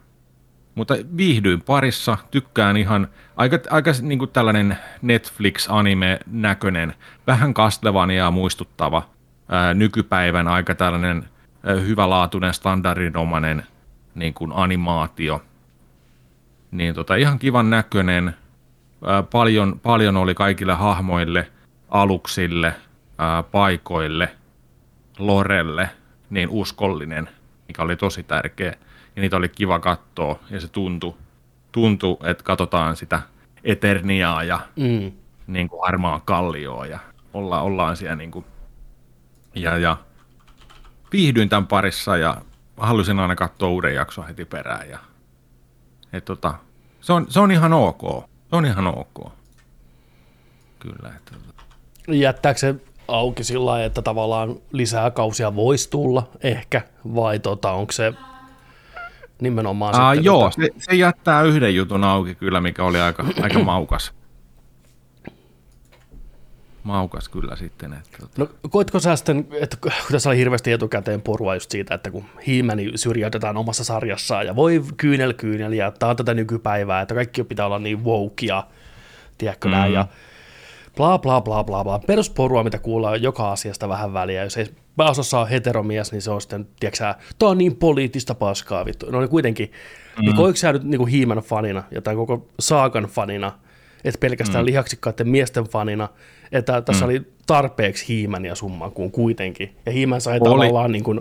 mutta viihdyin parissa, tykkään ihan, aika, aika niin kuin tällainen Netflix-anime-näköinen, vähän Castlevania muistuttava, ää, nykypäivän aika tällainen ää, hyvälaatuinen, standardinomainen niin kuin animaatio. Niin tota, ihan kivan näköinen, ää, paljon, paljon oli kaikille hahmoille, aluksille, ää, paikoille, Lorelle, niin uskollinen, mikä oli tosi tärkeä. Ja niitä oli kiva katsoa ja se tuntui, tuntui että katsotaan sitä Eterniaa ja Mm. niin kuin harmaa kallioa ja olla, ollaan siellä niin kuin, ja, ja viihdyin tämän parissa ja halusin aina katsoa uuden jakson heti perään ja et tota, se, on, se on ihan ok. Se on ihan ok. Kyllä. Että, tota. Jättääkö se auki sillä lailla, että tavallaan lisää kausia voisi tulla ehkä, vai tota, onko se nimenomaan Aa, sitten... joo, tota- se, se, jättää yhden jutun auki kyllä, mikä oli aika, aika maukas. Maukas kyllä sitten. Että, tota. No koitko sä sitten, että kun tässä oli hirveästi etukäteen porua just siitä, että kun Hiimäni syrjäytetään omassa sarjassaan ja voi kyynel kyynel ja tää on tätä nykypäivää, että kaikki pitää olla niin woke ja tiedätkö mm. näin ja bla bla bla bla bla. Perusporua, mitä kuullaan joka asiasta vähän väliä. Jos ei pääosassa on heteromies, niin se on sitten, tiedätkö tää on niin poliittista paskaa vittu. No niin kuitenkin, mm. niin koiko sä nyt niin kuin Hiimän fanina ja tämän koko Saakan fanina, että pelkästään mm. lihaksikkaiden miesten fanina, että tässä mm. oli tarpeeksi Hiimäniä summan kuin kuitenkin. Ja Hiimän sai Oli. tavallaan niin kuin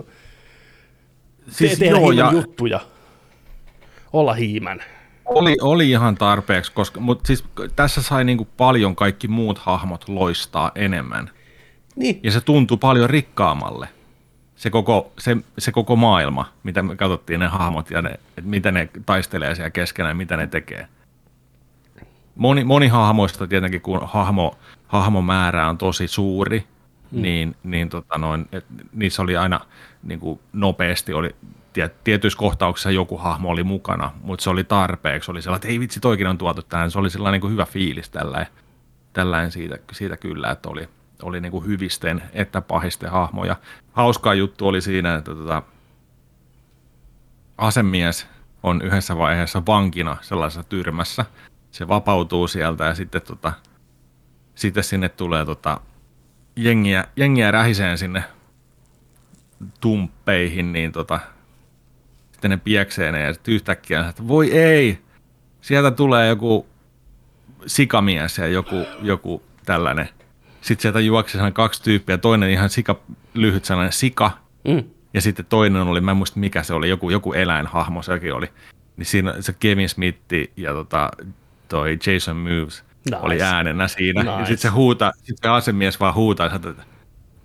Siis, te- tehdä joo, Hiimän ja juttuja. Olla Hiimän. oli, oli ihan tarpeeksi, koska, mutta siis tässä sai niinku paljon kaikki muut hahmot loistaa enemmän. Niin, Ja se tuntui paljon rikkaammalle. Se koko, se, se koko maailma, mitä me katsottiin ne hahmot ja ne, että mitä ne taistelee siellä keskenään, mitä ne tekee. Moni, moni hahmoista tietenkin, kun hahmo, hahmomäärä on tosi suuri, mm. niin, niin tota noin, et, niissä oli aina niin kuin nopeasti, oli, tiet, tietyissä kohtauksissa joku hahmo oli mukana, mutta se oli tarpeeksi. Oli sellainen, että ei vitsi, toikin on tuotu tähän. Se oli sellainen niin kuin hyvä fiilis tällainen, tällainen siitä, siitä kyllä, että oli, oli niin kuin hyvisten että pahisten hahmoja. Hauskaa juttu oli siinä, että tota, asemies on yhdessä vaiheessa vankina sellaisessa tyrmässä. Se vapautuu sieltä ja sitten tota, sitten sinne tulee tota, jengiä, jengiä rähiseen sinne tumppeihin, niin tota, sitten ne pieksee ne ja sitten yhtäkkiä, että voi ei, sieltä tulee joku sikamies ja joku, joku tällainen. Sitten sieltä juoksi sellainen kaksi tyyppiä, toinen ihan sika, lyhyt sellainen sika, Mm. ja sitten toinen oli, mä en muista mikä se oli, joku, joku eläinhahmo sekin oli. Niin siinä se Kevin Smith ja tota, toi Jason Moves Nice. oli äänenä siinä. Ja Nice. sitten se huutaa, sit se asemies vaan huutaa, että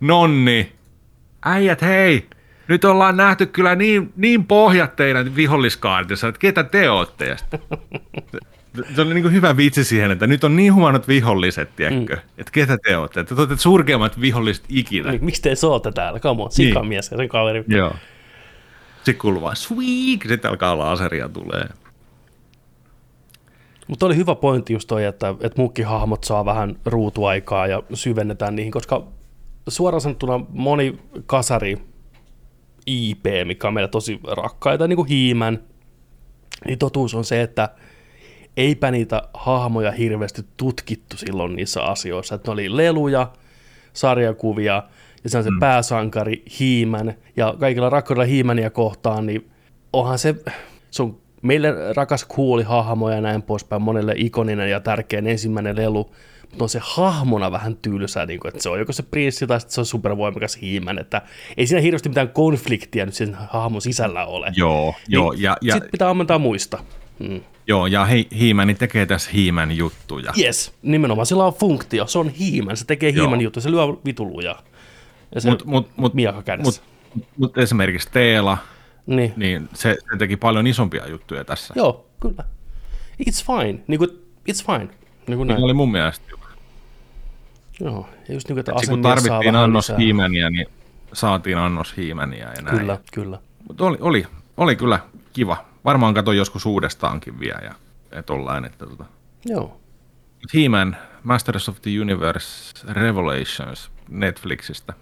nonni, äijät hei, nyt ollaan nähty kyllä niin, niin pohjat teidän viholliskaartissa, että ketä te ootte. Se oli niin kuin hyvä vitsi siihen, että nyt on niin huonot viholliset, tiedätkö, mm. että ketä te ootte, että te olette surkeimmat viholliset ikinä. Niin, miksi te sootte täällä? Come on, sikamies ja sen kaveri. Joo. Sitten kuuluu vaan sweek, sitten alkaa laseria tulee. Mutta oli hyvä pointti just toi, että, että mukkihahmot saa vähän ruutuaikaa ja syvennetään niihin, koska suoraan sanottuna moni kasari IP, mikä on meille tosi rakkaita, niin kuin Hiimän, niin totuus on se, että eipä niitä hahmoja hirveästi tutkittu silloin niissä asioissa. Että ne oli leluja, sarjakuvia ja se on se mm. pääsankari Hiimän ja kaikilla rakkaudella Hiimäniä kohtaan, niin onhan se, se on meille rakas kuuli hahmo ja näin poispäin, monelle ikoninen ja tärkein ensimmäinen lelu, mutta on se hahmona vähän tylsä, niin kuin, että se on joko se prinssi tai sitten se on supervoimakas hiimän, että ei siinä hirveästi mitään konfliktia nyt sen hahmon sisällä ole. Joo, joo, ja, ja, Sitten pitää ammentaa muista. Mm. joo, ja he, Hiimäni tekee tässä Hiimän juttuja. Yes, nimenomaan sillä on funktio, se on hiimän, se tekee hiimän juttu, se lyö vituluja. Ja se Mut, mut, mut, kädessä. mut, mut esimerkiksi Teela, niin. niin se, se teki paljon isompia juttuja tässä. Joo, kyllä. It's fine, niin kuin, it's fine. Niin kuin näin. Oli mun mielestä. Joo, ja just niin kuin, että Sitten kun tarvittiin annos lisää. Hiimäniä, niin saatiin annos Hiimäniä ja näin. Kyllä, kyllä. Mutta oli, oli, oli kyllä kiva. Varmaan katsoin joskus uudestaankin vielä ja et ollain, että tota. Joo. He-Man, Masters of the Universe Revelations Netflixistä.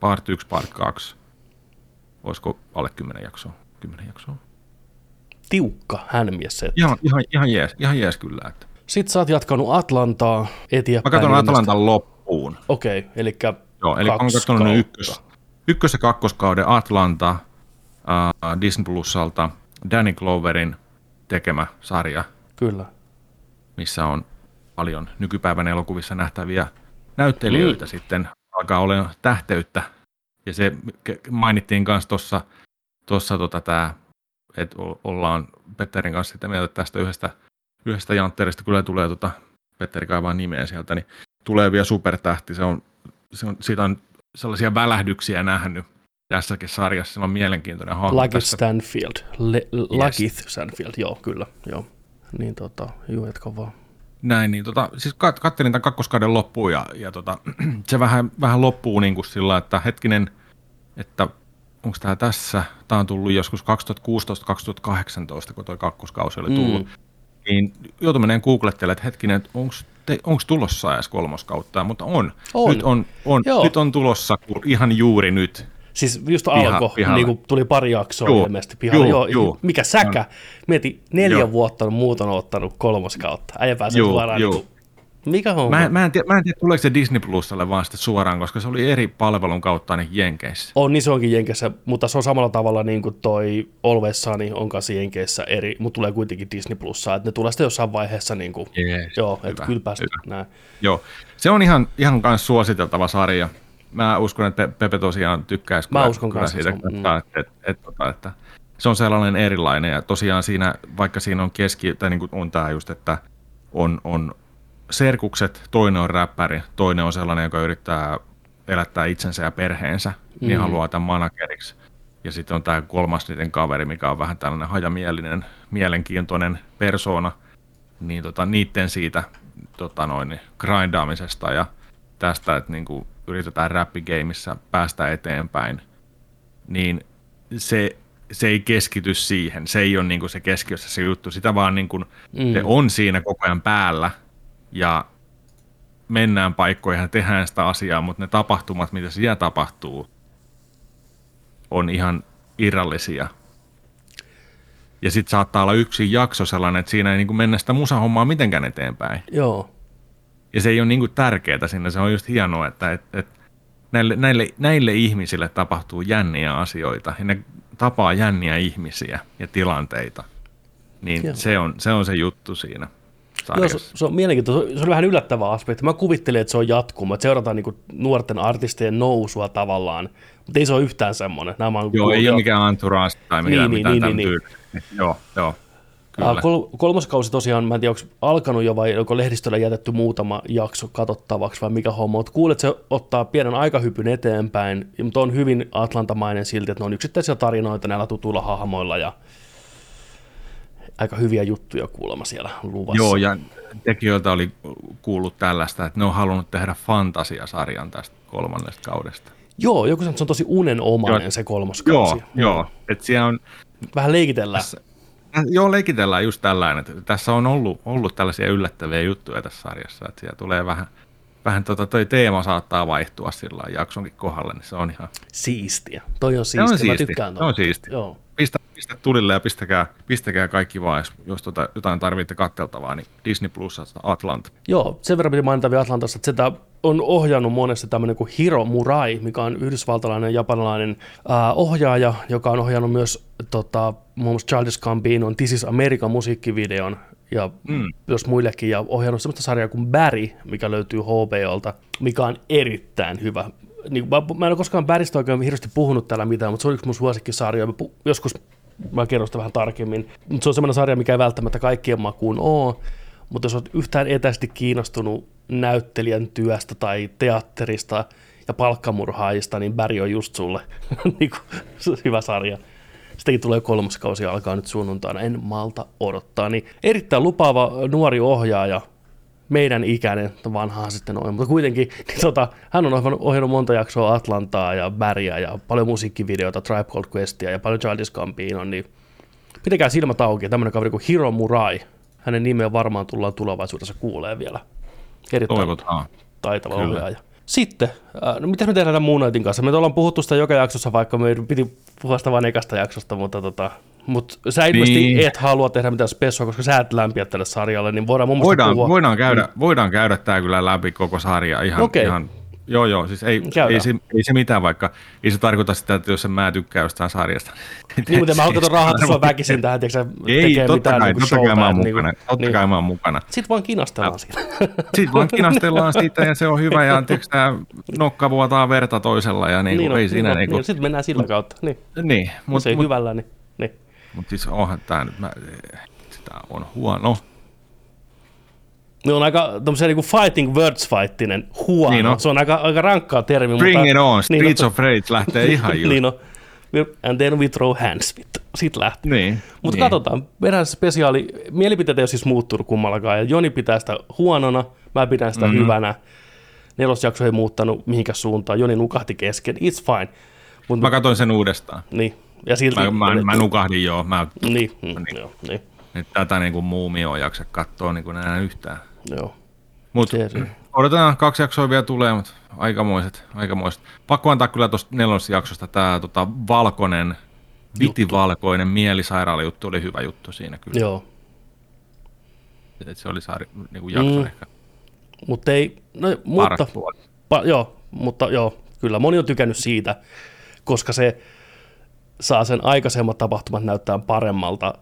Part 1, part 2. Olisiko alle 10 jaksoa? 10 jaksoa. Tiukka hänmies se. Ihan, ihan, ihan, jees, ihan jees kyllä. Että. Sitten sä oot jatkanut Atlantaa eteenpäin. Mä katson. Atlantan loppuun. Okei, okay, eli Joo, eli kaksi katsonut ne kautta. ykkös, ykkös- ja kakkoskauden Atlanta uh, Disney Plusalta Danny Gloverin tekemä sarja, Kyllä. missä on paljon nykypäivän elokuvissa nähtäviä näyttelijöitä mm. sitten alkaa olla tähteyttä. Ja se mainittiin myös tuossa, tossa tota tää, että ollaan Petterin kanssa sitä mieltä että tästä yhdestä, yhdestä jantterista, kyllä tulee tota, Petteri kaivaa nimeä sieltä, niin tulee vielä supertähti. Se on, se on, siitä on sellaisia välähdyksiä nähnyt tässäkin sarjassa. On mielenkiintoinen hahmo. Lucky tässä. Stanfield. Le- Lucky Stanfield, joo, kyllä. Joo. Niin tota, juu, jatka vaan. Näin, niin tota, siis kat- kattelin tämän kakkoskauden loppuun ja, ja tota, se vähän, vähän loppuu niin kuin sillä, että hetkinen, että onko tämä tässä, tämä on tullut joskus 2016-2018, kun tuo kakkoskausi oli tullut, mm. niin joutui meneen googlettelemaan, että hetkinen, onko tulossa edes kolmoskautta, mutta on. On. Nyt on, on, Joo. nyt on tulossa ihan juuri nyt. Siis just alkoi, niin kuin tuli pari jaksoa Juu, ilmeisesti pihalle. juu, Joo, juu. Mikä säkä. Mieti, neljä Joo. vuotta on muut on ottanut kolmoskautta. Äijä pääsee Juu, suoraan. juu. Niin kuin, mikä homma? Mä, mä, en tiedä, mä en tiedä, tuleeko se Disney Plusalle vaan sitten suoraan, koska se oli eri palvelun kautta ainakin Jenkeissä. On, niin se onkin Jenkeissä, mutta se on samalla tavalla niin kuin toi Always Sunny on kanssa Jenkeissä eri, mutta tulee kuitenkin Disney Plussaa, että ne tulee sitten jossain vaiheessa niin kuin, Jees, joo, että hyvä, kyllä päästä hyvä. näin. Joo, se on ihan, ihan kans suositeltava sarja. Mä uskon, että Pepe tosiaan tykkäisi Mä kyllä, uskon kyllä siitä, se on- että, että, että, että, että, se on sellainen erilainen ja tosiaan siinä, vaikka siinä on keski, tai niin kuin on tämä just, että on, on serkukset, toinen on räppäri, toinen on sellainen, joka yrittää elättää itsensä ja perheensä, niin Mm. haluaa tämän manageriksi. Ja sitten on tämä kolmas niiden kaveri, mikä on vähän tällainen hajamielinen, mielenkiintoinen persoona, niin tota, niiden siitä tota noin, niin grindaamisesta ja tästä, että niin kuin yritetään räppigeimissä päästä eteenpäin, niin se, se ei keskity siihen. Se ei ole niin kuin se keskiössä se juttu. Sitä vaan niin kuin, mm. se on siinä koko ajan päällä ja mennään paikkoihin ja tehdään sitä asiaa, mutta ne tapahtumat, mitä siellä tapahtuu, on ihan irrallisia. Ja sitten saattaa olla yksi jakso sellainen, että siinä ei niin kuin mennä sitä musahommaa mitenkään eteenpäin. Joo, Ja se ei ole niin kuin tärkeää siinä, se on just hienoa, että et, et näille, näille, näille ihmisille tapahtuu jänniä asioita ja ne tapaa jänniä ihmisiä ja tilanteita. Niin Joo. se on, se on se juttu siinä Joo, se, se on mielenkiintoista. Se on vähän yllättävä aspekti. Mä kuvittelin, että se on jatkuma, että seurataan niin nuorten artistien nousua tavallaan, mutta ei se ole yhtään semmoinen. Nämä on Joo, ei ole mikään entourage tai mitään, Niin, mitään niin, niin, tyylistä. Joo, joo. Kyllä. Kol- kolmas kausi tosiaan, mä en tiedä, onko alkanut jo vai onko lehdistöllä jätetty muutama jakso katsottavaksi vai mikä homma, mutta kuulet, se ottaa pienen aikahypyn eteenpäin, mutta on hyvin atlantamainen silti, että ne on yksittäisiä tarinoita näillä tutuilla hahmoilla ja aika hyviä juttuja kuulemma siellä luvassa. Joo, ja tekijöiltä oli kuullut tällaista, että ne on halunnut tehdä fantasiasarjan tästä kolmannesta kaudesta. Joo joku sanoo, että se on tosi unenomainen Joo. se kolmas Joo, kausi. joo. Että siellä on, Vähän leikitellään. Äh, Joo, leikitellään just tällainen. Että tässä on ollut, ollut tällaisia yllättäviä juttuja tässä sarjassa, että siellä tulee vähän, vähän tota, toi teema saattaa vaihtua sillä jaksonkin kohdalle, niin se on ihan, Siistiä. Toi on siistiä, on mä tykkään on tuosta. siisti. Joo. Pistä, pistä tulille ja pistäkää, pistäkää kaikki vaan, jos, jos tota, jotain tarvitte katteltavaa, niin Disney Plusasta Atlanta. Joo, sen verran piti mainita vielä Atlantasta, että sitä on ohjannut monesti tämmöinen kuin Hiro Murai, mikä on yhdysvaltalainen japanilainen äh, ohjaaja, joka on ohjannut myös tota, muun muassa Childish Gambinon This is America musiikkivideon ja mm. myös muillekin, ja ohjannut semmoista sarjaa kuin Barry, mikä löytyy HBOlta, mikä on erittäin hyvä. Niin, mä, mä en ole koskaan Barrystä oikein hirveästi puhunut täällä mitään, mutta se on yksi mun suosikkisarja. Mä pu- joskus mä kerron sitä vähän tarkemmin. Mutta se on semmoinen sarja, mikä ei välttämättä kaikkien makuun ole, mutta jos olet yhtään etäisesti kiinnostunut näyttelijän työstä tai teatterista ja palkkamurhaajista, niin Barry on just sulle niin hyvä sarja. Sitäkin tulee kolmas kausi alkaa nyt sunnuntaina, en malta odottaa. Niin erittäin lupaava nuori ohjaaja, meidän ikäinen, vanhaa sitten on, mutta kuitenkin niin tota, hän on ohjannut, ohjannut monta jaksoa Atlantaa ja Bäriä ja paljon musiikkivideoita, Tribe Called Questia ja paljon Childish Gambino, niin pitäkää silmät auki. Tämmöinen kaveri kuin Hiro Murai, hänen nimeä varmaan tullaan tulevaisuudessa kuulee vielä. Erittäin Toivotaan. taitava Kyllä. ohjaaja. Sitten, äh, no mitä me tehdään tämän Moon Knightin kanssa? Me ollaan puhuttu sitä joka jaksossa, vaikka me piti puhua sitä vain ekasta jaksosta, mutta tota, mut sä ilmeisesti Niin. et halua tehdä mitään spessua, koska sä et lämpiä tälle sarjalle, niin voidaan mun mielestä Voidaan, puhua. voidaan, käydä, voidaan käydä tämä kyllä läpi koko sarja ihan, Okei. ihan Joo, joo, siis ei, Käydään. ei, se, ei se mitään, vaikka ei se tarkoita sitä, että jos en mä tykkää jostain sarjasta. Niin, mutta mä haluan rahata sua väkisin tähän, tiedätkö, Ei, tekee totta mitään kai, niin totta kai mä oon mukana. Totta niin. kai mä oon mukana. Sitten vaan kinastellaan siitä. Sitten vaan kinastellaan siitä ja se on hyvä ja tiedätkö, tää nokka vuotaa verta toisella ja niin, niin ei siinä niin, niin, Sitten mennään sillä kautta. Niin, niin mutta mutta se ei mut, hyvällä, niin, niin. mut siis onhan tää nyt, mä, sitä on huono. Ne on aika tämmöisiä niin fighting words fighttinen huono. Niin on. Se on aika, aika rankkaa termi. Bring mutta, it on, niin, Streets no- of Rage lähtee ihan just. niin on. And then we throw hands. Vittu. Sitten lähtee. Niin, Mutta niin. katsotaan, meidän spesiaali, mielipiteet ei ole siis muuttunut kummallakaan, ja Joni pitää sitä huonona, mä pidän sitä Mhm. mm-hmm. hyvänä. Nelosjakso ei muuttanut mihinkään suuntaan, Joni nukahti kesken, it's fine. Mut, Mä katsoin sen uudestaan. niin, ja silti, Mä, mä, mä nukahdin joo. Mä, niin, mm, joo, niin, nyt tätä niin kuin muumio jaksa katsoa niin kuin enää yhtään. joo. Se- se- odotetaan, kaksi jaksoa vielä tulee, mutta aikamoiset, aikamoiset. Pakko antaa kyllä tuosta nelosjaksosta tämä tota, valkoinen, vitivalkoinen mielisairaala juttu oli hyvä juttu siinä kyllä. Joo, Et se oli saari, niin kuin jakso Mm. ehkä mutta ei, no, mutta, pa, joo, mutta joo, kyllä moni on tykännyt siitä, koska se saa sen aikaisemmat tapahtumat näyttää paremmalta,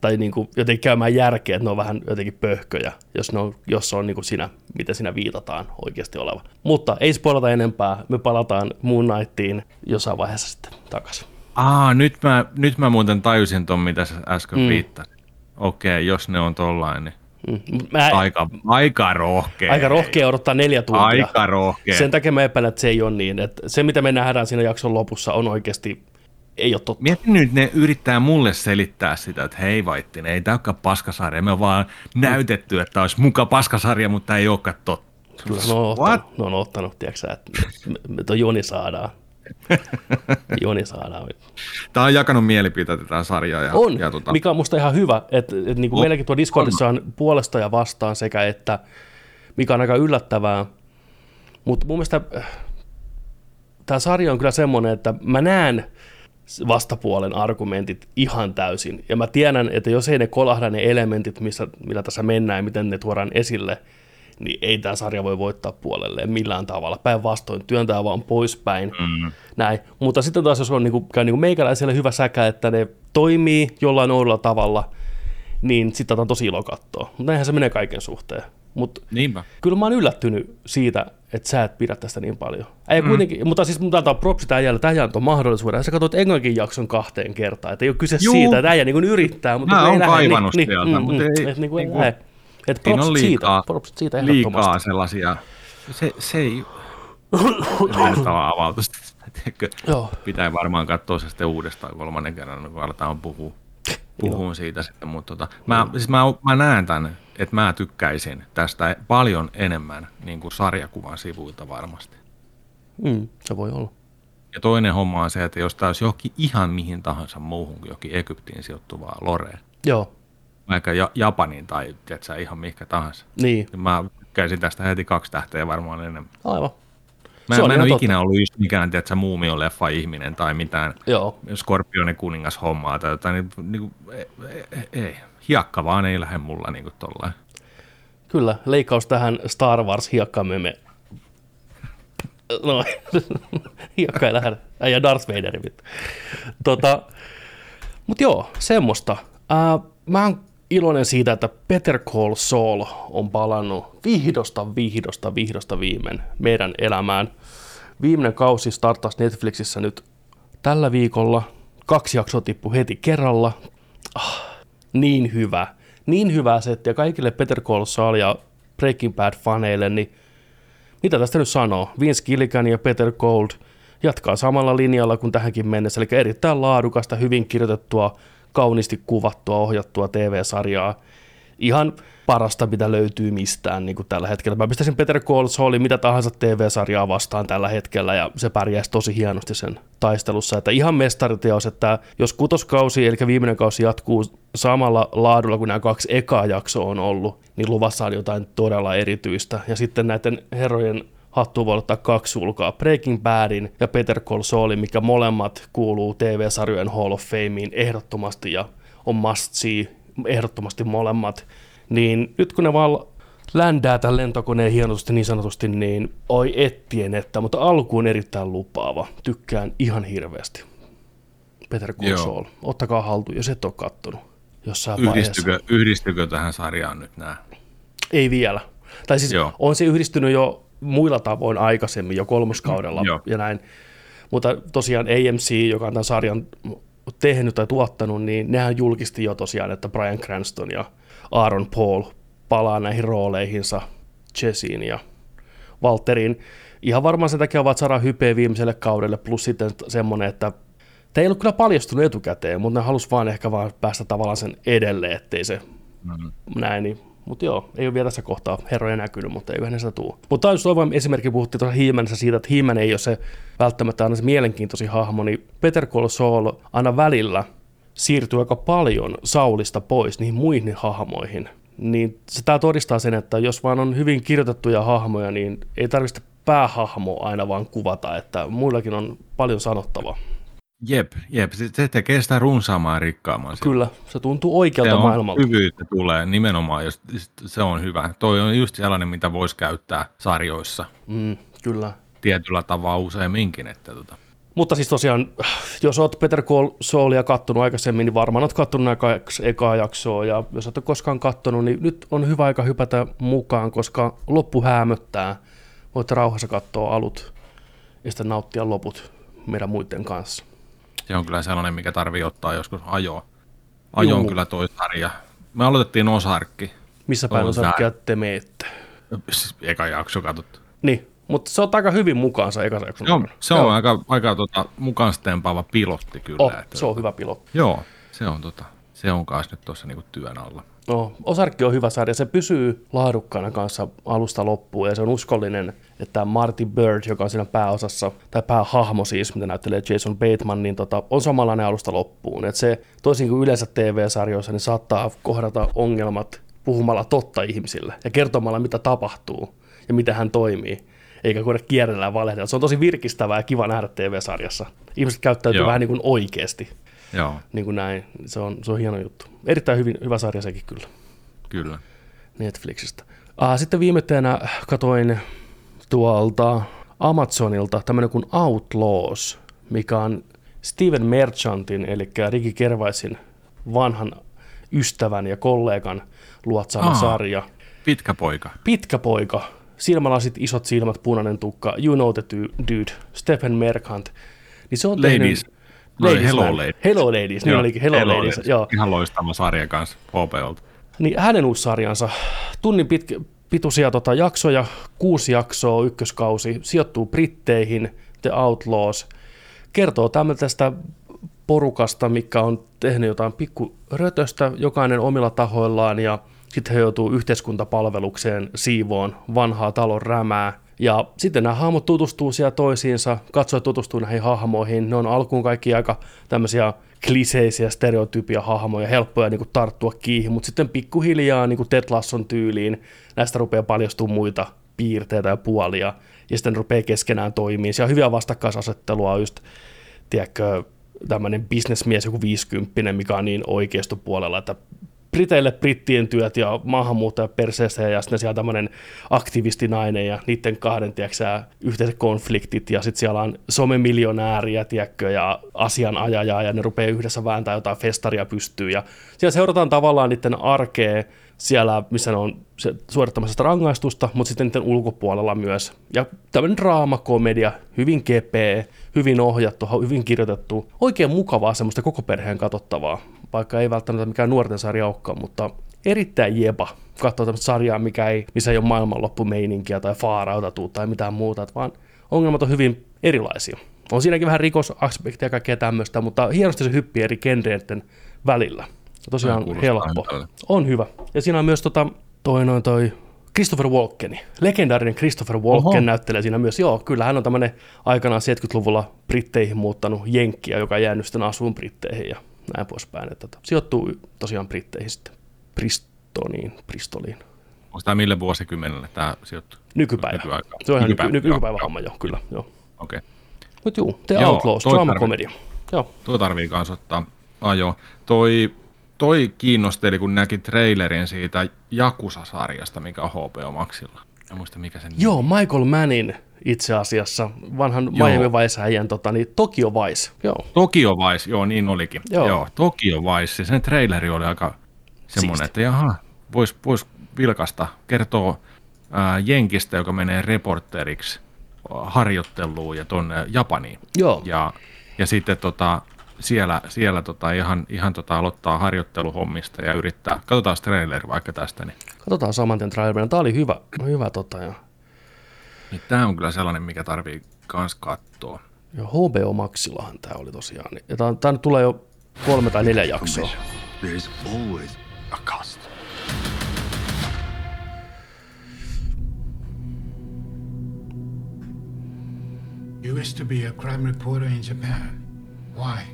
tai niin kuin jotenkin käymään järkeä, että ne on vähän jotenkin pöhköjä, jos, ne on, jos se on niin kuin siinä, mitä siinä viitataan oikeasti oleva. Mutta ei spoilata enempää, me palataan Moon Knightiin jossain vaiheessa sitten takaisin. Aa, nyt mä, nyt mä muuten tajusin ton, mitä sä äsken mm. viittasit. Okei, jos ne on tollain, niin Mm. Mä, aika, aika rohkea. aika rohkea odottaa neljä tuntia. Aika rohkea. Sen takia mä epäilen, että se ei ole niin. Että se, mitä me nähdään siinä jakson lopussa, on oikeasti, ei ole totta. Mieti nyt, ne yrittää mulle selittää sitä, että hei Vaittinen, ei tämä olekaan paskasarja. Me on vaan näytetty, että olisi muka paskasarja, mutta ei olekaan totta. Kyllä ne on What? ottanut, ne on ottanut tiedätkö, että me, me toi Joni saadaan. Joni saadaan. Tämä on jakanut mielipiteitä tämä sarja. Ja, On, ja tota, mikä on musta ihan hyvä, että, että niin kuin On, meilläkin tuo Discordissa on puolesta ja vastaan sekä että, mikä on aika yllättävää. Mutta mun mielestä tämä sarja on kyllä semmoinen, että mä näen vastapuolen argumentit ihan täysin. Ja mä tiedän, että jos ei ne kolahda ne elementit, missä, millä tässä mennään ja miten ne tuodaan esille, niin ei tämä sarja voi voittaa puolelleen millään tavalla. Päinvastoin työntää vaan poispäin. Mm. Näin. Mutta sitten taas, jos on niinku, käy niinku meikäläiselle hyvä säkä, että ne toimii jollain oudolla tavalla, niin sitten on tosi ilo katsoa. Mutta näinhän se menee kaiken suhteen. Mutta kyllä mä oon yllättynyt siitä, että sä et pidä tästä niin paljon. Ei mm. kuitenkin, mutta siis mun antaa propsi tämän jäljellä, tähän antoi mahdollisuuden. Sä katsoit englannkin jakson kahteen kertaan, että ei ole kyse Juu. siitä, että äijä niin yrittää, mutta Mä ei oon lähde, kaivannut sieltä, mutta ei- et niin kuin, niinku- ei. Et Siinä on propsit siitä, liikaa, propsit siitä ehdottomasti. liikaa sellaisia, se, se ei ole avautusta. Pitää varmaan katsoa se sitten uudestaan kolmannen kerran, kun aletaan puhua, puhua siitä sitten. Mutta tota, mä, siis mä, mä näen tämän, että mä tykkäisin tästä paljon enemmän niin kuin sarjakuvan sivuilta varmasti. Mm, se voi olla. Ja toinen homma on se, että jos tämä olisi johonkin ihan mihin tahansa muuhun kuin johonkin Egyptiin sijoittuvaa Loreen, Joo, vaikka ja, Japaniin tai tiedätkö, ihan mihinkä tahansa, niin, niin mä tykkäisin tästä heti kaksi tähteä varmaan enemmän. aivan. Mä, Se on mä en ole totta. ikinä ollut just mikään, tiedätkö, muumio-leffa ihminen tai mitään Joo, Skorpionin kuningas hommaa tai jotain, niin, niin ei, ei, ei, hiakka vaan ei lähde mulla niin kuin tollain. kyllä. Leikkaus tähän Star Wars hiekkameme. No, hiekka ei lähde. Ja Darth Vader. Tota, Mutta joo, semmoista. Ää, mä oon iloinen siitä, että Peter Call Saul on palannut vihdosta, vihdosta, vihdosta viimein meidän elämään. Viimeinen kausi startasi Netflixissä nyt tällä viikolla. Kaksi jaksoa tippu heti kerralla. Ah, niin hyvä. Niin hyvä setti. Ja kaikille Peter Call ja Breaking Bad-faneille, niin mitä tästä nyt sanoo? Vince Gilligan ja Peter Gold jatkaa samalla linjalla kuin tähänkin mennessä, eli erittäin laadukasta, hyvin kirjoitettua, kauniisti kuvattua, ohjattua TV-sarjaa. Ihan parasta, mitä löytyy mistään niin kuin tällä hetkellä. Mä pistäisin Peter Call Saulin mitä tahansa TV-sarjaa vastaan tällä hetkellä, ja se pärjäisi tosi hienosti sen taistelussa. Että ihan mestariteos, että jos kutoskausi, eli viimeinen kausi jatkuu samalla laadulla kuin nämä kaksi ekaa jaksoa on ollut, niin luvassa on jotain todella erityistä. Ja sitten näiden herrojen hattu voi ottaa kaksi sulkaa, Breaking Badin ja Peter Call Saulin, mikä molemmat kuuluu TV-sarjojen Hall of Fameen ehdottomasti ja on must see ehdottomasti molemmat. Niin nyt kun ne vaan ländää tämän lentokoneen hienosti niin sanotusti, niin oi ettien että, mutta alkuun erittäin lupaava. Tykkään ihan hirveästi. Peter. Saul. Ottakaa haltuun, jos et ole kattonut jossain vaiheessa. Yhdistykö, yhdistykö tähän sarjaan nyt nämä? Ei vielä. Tai siis Joo. on se yhdistynyt jo muilla tavoin aikaisemmin, jo kolmoskaudella Joo. ja näin. Mutta tosiaan AMC, joka on tämän sarjan tehnyt tai tuottanut, niin nehän julkisti jo tosiaan, että Brian Cranston ja Aaron Paul palaa näihin rooleihinsa Jessiin ja Walteriin. Ihan varmaan sen takia ovat saada hypeä viimeiselle kaudelle, plus sitten semmoinen, että Tämä ei ollut kyllä paljastunut etukäteen, mutta ne halusi vaan ehkä vaan päästä tavallaan sen edelle, ettei se mm. näin. Niin. Mutta joo, ei ole vielä tässä kohtaa herroja näkynyt, mutta eiköhän ne sitä tuu. Mutta taisi toivon esimerkki puhuttiin tuossa Hiimenessä siitä, että Hiimen ei ole se välttämättä aina se mielenkiintoisin hahmo, niin Peter Call Saul aina välillä siirtyy aika paljon Saulista pois niihin muihin hahmoihin. Niin se tämä todistaa sen, että jos vaan on hyvin kirjoitettuja hahmoja, niin ei tarvitse päähahmoa aina vaan kuvata, että muillakin on paljon sanottavaa. Jep, jep, se, se tekee sitä runsaamaan ja rikkaamaan. Kyllä, se tuntuu se oikealta on maailmalta. hyvyyttä tulee nimenomaan, jos se on hyvä. Toi on just sellainen, mitä voisi käyttää sarjoissa Mm, kyllä. tietyllä tavalla useamminkin. Että tota. Mutta siis tosiaan, jos oot Peter Call Saulia kattonut aikaisemmin, niin varmaan oot kattonut nämä kaksi ekaa jaksoa, ja jos et ole koskaan kattonut, niin nyt on hyvä aika hypätä mukaan, koska loppu hämöttää. Voit rauhassa katsoa alut ja sitten nauttia loput meidän muiden kanssa. Se on kyllä sellainen, mikä tarvii ottaa joskus ajoa. Ajo on kyllä toi sarja. Me aloitettiin Osarkki. Missä päin On on sarkkia te meette? Siis Eka jakso katsottu. Niin, mutta se on aika hyvin mukaansa ekassa jakson. Joo, se on aika, aika tota, mukaan stempaava pilotti kyllä. Oh, että, se on hyvä pilotti. Joo, se on, tota, se on kanssa nyt tuossa niinku työn alla. No, Osarkki on hyvä sarja. Se pysyy laadukkaana kanssa alusta loppuun ja se on uskollinen, että Marty Bird, joka on siinä pääosassa, tai päähahmo siis, mitä näyttelee Jason Bateman, niin tota, on samanlainen alusta loppuun. Et se toisin kuin yleensä TV-sarjoissa, niin saattaa kohdata ongelmat puhumalla totta ihmisille ja kertomalla, mitä tapahtuu ja miten hän toimii eikä koida kierrellä valehdella. Se on tosi virkistävää ja kiva nähdä TV-sarjassa. Ihmiset käyttäytyy Joo. vähän niin kuin oikeasti, Joo, niin kuin näin. Se on, se on hieno juttu. Erittäin hyvin, hyvä sarja sekin kyllä. kyllä. Netflixistä. Ah, sitten viimeisenä katoin tuolta Amazonilta tämmöinen kuin Outlaws, mikä on Steven Merchantin, eli Ricky Kervaisin vanhan ystävän ja kollegan luotsaama Aa. sarja. Pitkä poika. Pitkä poika, silmälasit, isot silmät, punainen tukka, you know the du- dude, Stephen Merchant. Niin se on Ladies. tehnyt... Ladies Hello Man. Ladies. Hello Ladies, niin Joo, olikin, Hello, Ladies, joo. Ihan loistava sarja kanssa HBOlta. Niin hänen uusi sarjansa, tunnin pitkä, pituisia tota, jaksoja, kuusi jaksoa, ykköskausi, sijoittuu Britteihin, The Outlaws, kertoo tämmöisestä porukasta, mikä on tehnyt jotain pikku rötöstä, jokainen omilla tahoillaan ja sitten he joutuu yhteiskuntapalvelukseen siivoon vanhaa talon rämää. Ja sitten nämä hahmot tutustuu siellä toisiinsa, katsoo ja tutustuu näihin hahmoihin. Ne on alkuun kaikki aika tämmöisiä kliseisiä stereotypia hahmoja, helppoja niin kuin tarttua kiinni, mutta sitten pikkuhiljaa niin kuin Ted Lasson tyyliin näistä rupeaa paljastumaan muita piirteitä ja puolia, ja sitten rupeaa keskenään toimii. Siellä on hyviä vastakkaisasettelua just, tiedätkö, tämmöinen bisnesmies, joku 50, mikä on niin oikeistopuolella, että Briteille brittien työt ja maahanmuuttaja perseessä ja sitten siellä tämmöinen aktivistinainen ja niiden kahden, tiedätkö, yhteiset konfliktit ja sitten siellä on somemiljonääriä, tiedätkö, ja asianajajaa ja ne rupeaa yhdessä vääntää jotain festaria pystyyn ja siellä seurataan tavallaan niiden arkea siellä, missä ne on suorittamassa sitä rangaistusta, mutta sitten niiden ulkopuolella myös. Ja tämmöinen draamakomedia, hyvin kepeä, hyvin ohjattu, hyvin kirjoitettu, oikein mukavaa semmoista koko perheen katsottavaa, vaikka ei välttämättä mikään nuorten sarja olekaan, mutta erittäin jepa katsoa tämmöistä sarjaa, mikä ei, missä ei ole maailmanloppumeininkiä tai faarauta tai mitään muuta, vaan ongelmat on hyvin erilaisia. On siinäkin vähän rikosaspektia ja kaikkea tämmöistä, mutta hienosti se hyppii eri genreiden välillä. Tosiaan helppo. hyvälle. On hyvä. Ja siinä on myös tota, toi, noin toi Christopher Walkeni. Legendaarinen Christopher Walken Oho. näyttelee siinä myös. Joo, kyllä hän on tämmöinen aikanaan 70-luvulla Britteihin muuttanut jenkkiä, joka on jäänyt sitten asuun Britteihin ja näin poispäin. Että, tota, sijoittuu tosiaan Britteihin sitten. Bristoniin, Bristoliin. Onko tämä mille vuosikymmenelle tämä sijoittuu? Nykypäivä. Nykyaikaa. Se on ihan Nykypäivä, nyky, joo, nykypäivä joo. homma, joo, kyllä. Joo. Okei. Mutta juu, The Joo, Outlaws, toi draamakomedia. Joo. Tuo tarvii kans ottaa ajo. Toi, toi kiinnosteli, kun näki trailerin siitä Jakusa-sarjasta, mikä on HBO Maxilla. En muista mikä sen nimi Joo, Michael Mannin itse asiassa, vanhan Joo. Miami Vice-äijän tota, niin Tokyo Vice. Joo. Tokyo Vice, joo niin olikin. Joo. Joo, Tokyo Vice, sen traileri oli aika semmoinen, että jaha, vois, vois vilkasta, kertoo ää, Jenkistä, joka menee reporteriksi harjoitteluun ja tonne Japaniin. Joo. Ja, ja sitten tota, siellä, siellä tota, ihan, ihan tota, aloittaa harjoitteluhommista ja yrittää, katsotaan traileri vaikka tästä, niin, Katsotaan saman tien trailerin. Tämä oli hyvä, hyvä tota, ja, niin tämä on kyllä sellainen, mikä tarvii kans katsoa. ja HBO Maxillahan tämä oli tosiaan. Niin- Ja tämä, tämä nyt tulee jo kolme tai neljä jaksoa. There is always a cost. You wish to be a crime reporter in Japan. Why?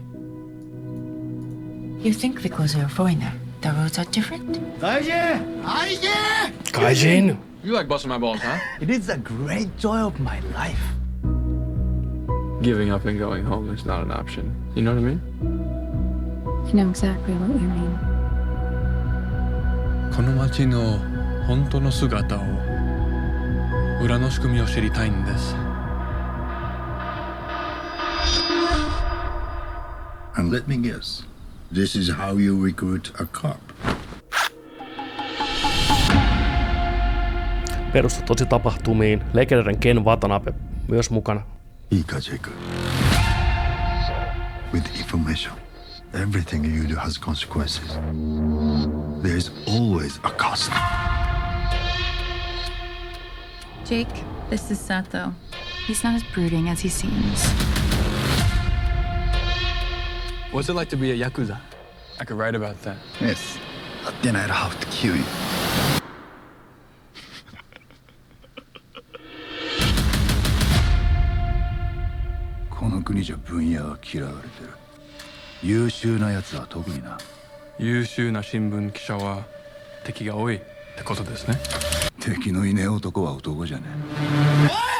You think because you're a foreigner, the rules are different? Kaijin! You like busting my balls, huh? It is a great joy of my life. Giving up and going home is not an option. You know what I mean? I know exactly what you mean. この街の本当の姿を裏の仕組みを知りたいんです And let me guess, this is how you recruit a cop. Perustu tosi tapahtumiin. Legendaarinen Ken Watanabe myös mukana. Ikajeku. With information, everything you do has consequences. There is always a cost. Jake, this is Sato. He's not as brooding as he seems. What's it like to be a Yakuza? I could write about that. Yes, then I'd have to kill you. この国じゃ分野は嫌われてる優秀なやつは特にな優秀な新聞記者は敵が多いってことですね敵のいねえ男は男じゃねえ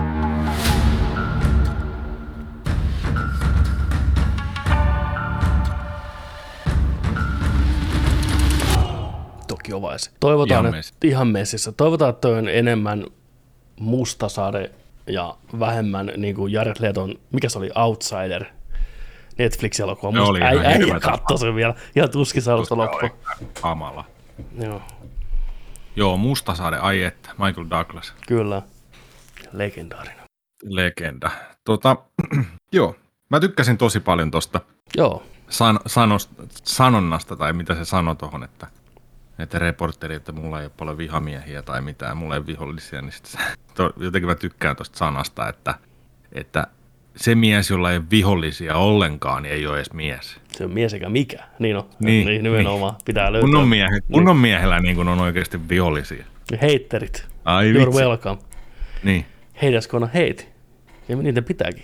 Ovaisi. Toivotaan, Ihan että messissä. ihan messissä. Toivotaan, että on enemmän mustasade ja vähemmän niin kuin Jared Leton, mikä se oli, Outsider, Netflix-elokuva. Musta oli äi- äijä hirveetä. katsoi sen vielä ihan tuskissa alusta loppuun. Kamala. Joo, Joo, Mustasade, ai että, Michael Douglas, kyllä. Legendaarinen. legenda. Tota, joo, mä tykkäsin tosi paljon tosta Joo, san, sanos, sanonnasta, tai mitä se sanoi tuohon, että, reporteri, että mulla ei ole paljon vihamiehiä tai mitään, mulla ei ole vihollisia, niin sit se, to, jotenkin mä tykkään tuosta sanasta, että, että se mies, jolla ei ole vihollisia ollenkaan, niin ei ole edes mies. se on mies eikä mikä. Niin on, Niin, niin, nimenomaan pitää löytää. Kunnon, miehe, kunnon miehellä niin kun on oikeasti vihollisia. Heitterit. Ai You're vitsi. welcome. Niin. Gonna hate. Ja niitä pitääkin.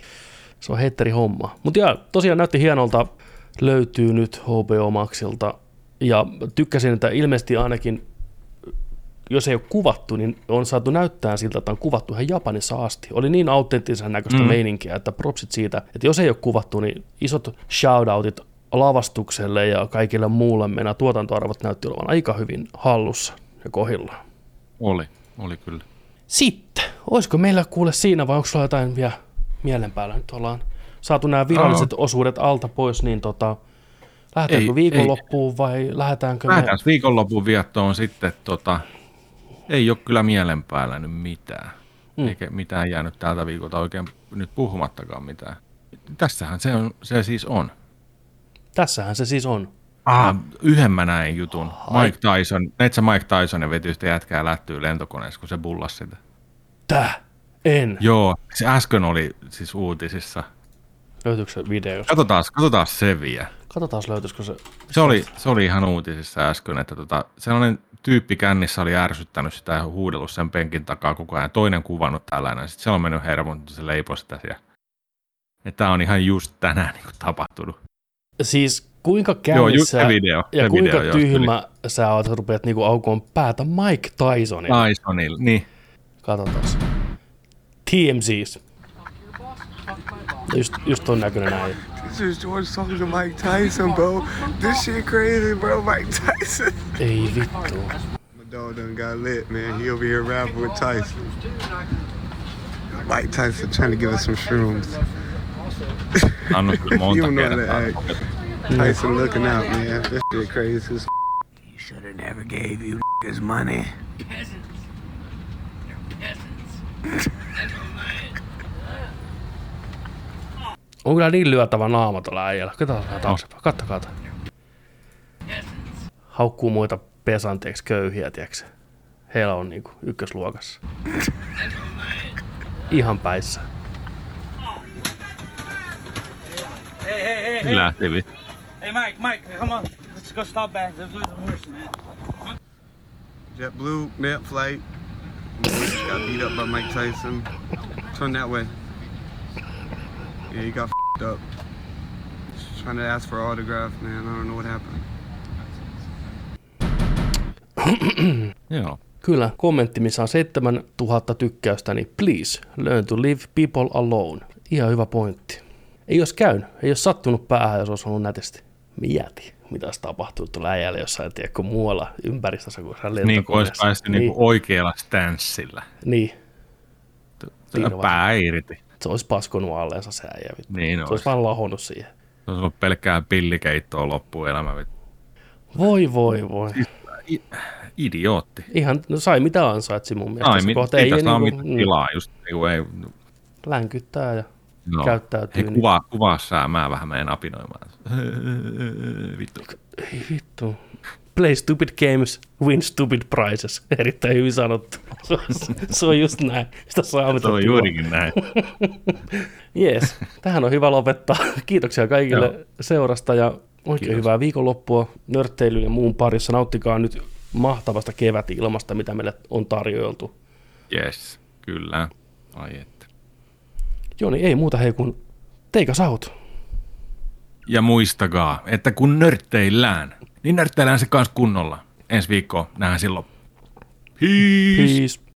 Se on heitteri homma. Mutta tosiaan näytti hienolta. Löytyy nyt HBO Maxilta. Ja tykkäsin, että ilmeisesti ainakin, jos ei ole kuvattu, niin on saatu näyttää siltä, että on kuvattu ihan Japanissa asti. Oli niin autenttisen näköistä mm. Meininkiä, että propsit siitä, että jos ei ole kuvattu, niin isot shoutoutit lavastukselle ja kaikille muulle meidän tuotantoarvot näytti olevan aika hyvin hallussa ja kohillaan. Oli, oli kyllä. Sitten, olisiko meillä kuule siinä vai onko sulla jotain vielä mielen päällä? Nyt ollaan saatu nämä viralliset osuudet alta pois, niin tota, lähdetäänkö Ei, viikonloppuun vai lähdetäänkö Lähdetään viikonlopun viettoon sitten, tota, ei ole kyllä mielen päällä nyt mitään. Mm. Eikä mitään jäänyt tältä viikolta oikein nyt puhumattakaan mitään. Tässähän se, on, se siis on. Tässähän se siis on. Ah, yhden mä näin jutun. Ai. Mike Tyson, näit sä Mike Tysonin vety sitä jätkää lättyy lentokoneessa, kun se bullas sitä. Tää, en. Joo, se äsken oli siis uutisissa. Löytyykö se video? Katsotaan, katsotaan se vielä. Katsotaan, löytyisikö se. Se oli, se oli ihan uutisissa äsken, että tota, sellainen tyyppi kännissä oli ärsyttänyt sitä ja huudellut sen penkin takaa koko ajan. Toinen kuvannut tällainen. Sitten se on mennyt hermon, se leipoi sitä siellä. Tämä on ihan just tänään niin kuin tapahtunut. Siis kuinka Joo, just käynnissä se video, ja kuinka video, joo, tyhmä sä oot, rupeat niinku aukoon päätä Mike Tysonille. Tysonille, niin. Katsotaan. TMZs. Just, just ton näköinen näin. This is George talking to Mike Tyson, bro. This shit crazy, bro. Mike Tyson. Ei vittu. My dog done got lit, man. He over here rapping with Tyson. Mike Tyson trying to give us some shrooms. Anna kyllä monta you know kertaa. that act. Tyson looking out, man. This shit crazy. as He should have never gave you his money. On kyllä niin lyötävä naama tuolla äijällä. Katsotaan taaksepäin. Kattokaa. tätä. Haukkuu muita pesanteeksi köyhiä, tiedätkö? Heillä on niinku ykkösluokassa. Ihan päissä. Hey, hey, hey, hey. Lähti vi. Hey, Mike, Mike, come on. Let's go stop back. Let's lose the horse, man. JetBlue, net flight. Got beat up by Mike Tyson. Turn that way. Yeah, he got fed up. Just trying to ask for an autograph, man. I don't know what happened. Joo. Kyllä, kommentti, missä on 7000 tykkäystä, niin please, learn to leave people alone. Ihan hyvä pointti. Ei olisi käynyt, ei olisi sattunut päähän, jos olisi ollut nätisti. Mieti, mitä olisi tapahtunut tuolla äijällä jossain, tiedätkö, muualla ympäristössä, kun hän Niin kuin olisi päästy niin. Niin oikealla stanssilla. Niin. Pää irti. Se olisi paskonut alleensa se äijä. vittu. Niin se olisi. olisi vaan lahonnut siihen. Se olisi ollut pelkkää pillikeittoa loppuelämä. vittu. Voi, voi, voi. I- idiootti. Ihan, no sai mitä ansaitsi mun mielestä. Ai, mit, kohta ei tästä ole niinku- mitään tilaa. Just, niin kuin ei, Länkyttää ja no. käyttäytyy. Hei, kuva, kuvaa sä, mä vähän menen apinoimaan. Vittu. Ei vittu. Play stupid games, win stupid prizes. Erittäin hyvin sanottu. Se on, se on just näin. Sitä saa Se on juurikin näin. Jees, tähän on hyvä lopettaa. Kiitoksia kaikille Joo. seurasta ja oikein Kiitos. hyvää viikonloppua nörtteilyn ja muun parissa. Nauttikaa nyt mahtavasta kevätilmasta, mitä meille on tarjoiltu. Yes, kyllä. Ai että. Joni, ei muuta hei kun teikä saut. Ja muistakaa, että kun nörtteillään, niin nörtteillään se kanssa kunnolla. Ensi viikkoa nähdään silloin. Peace. Peace.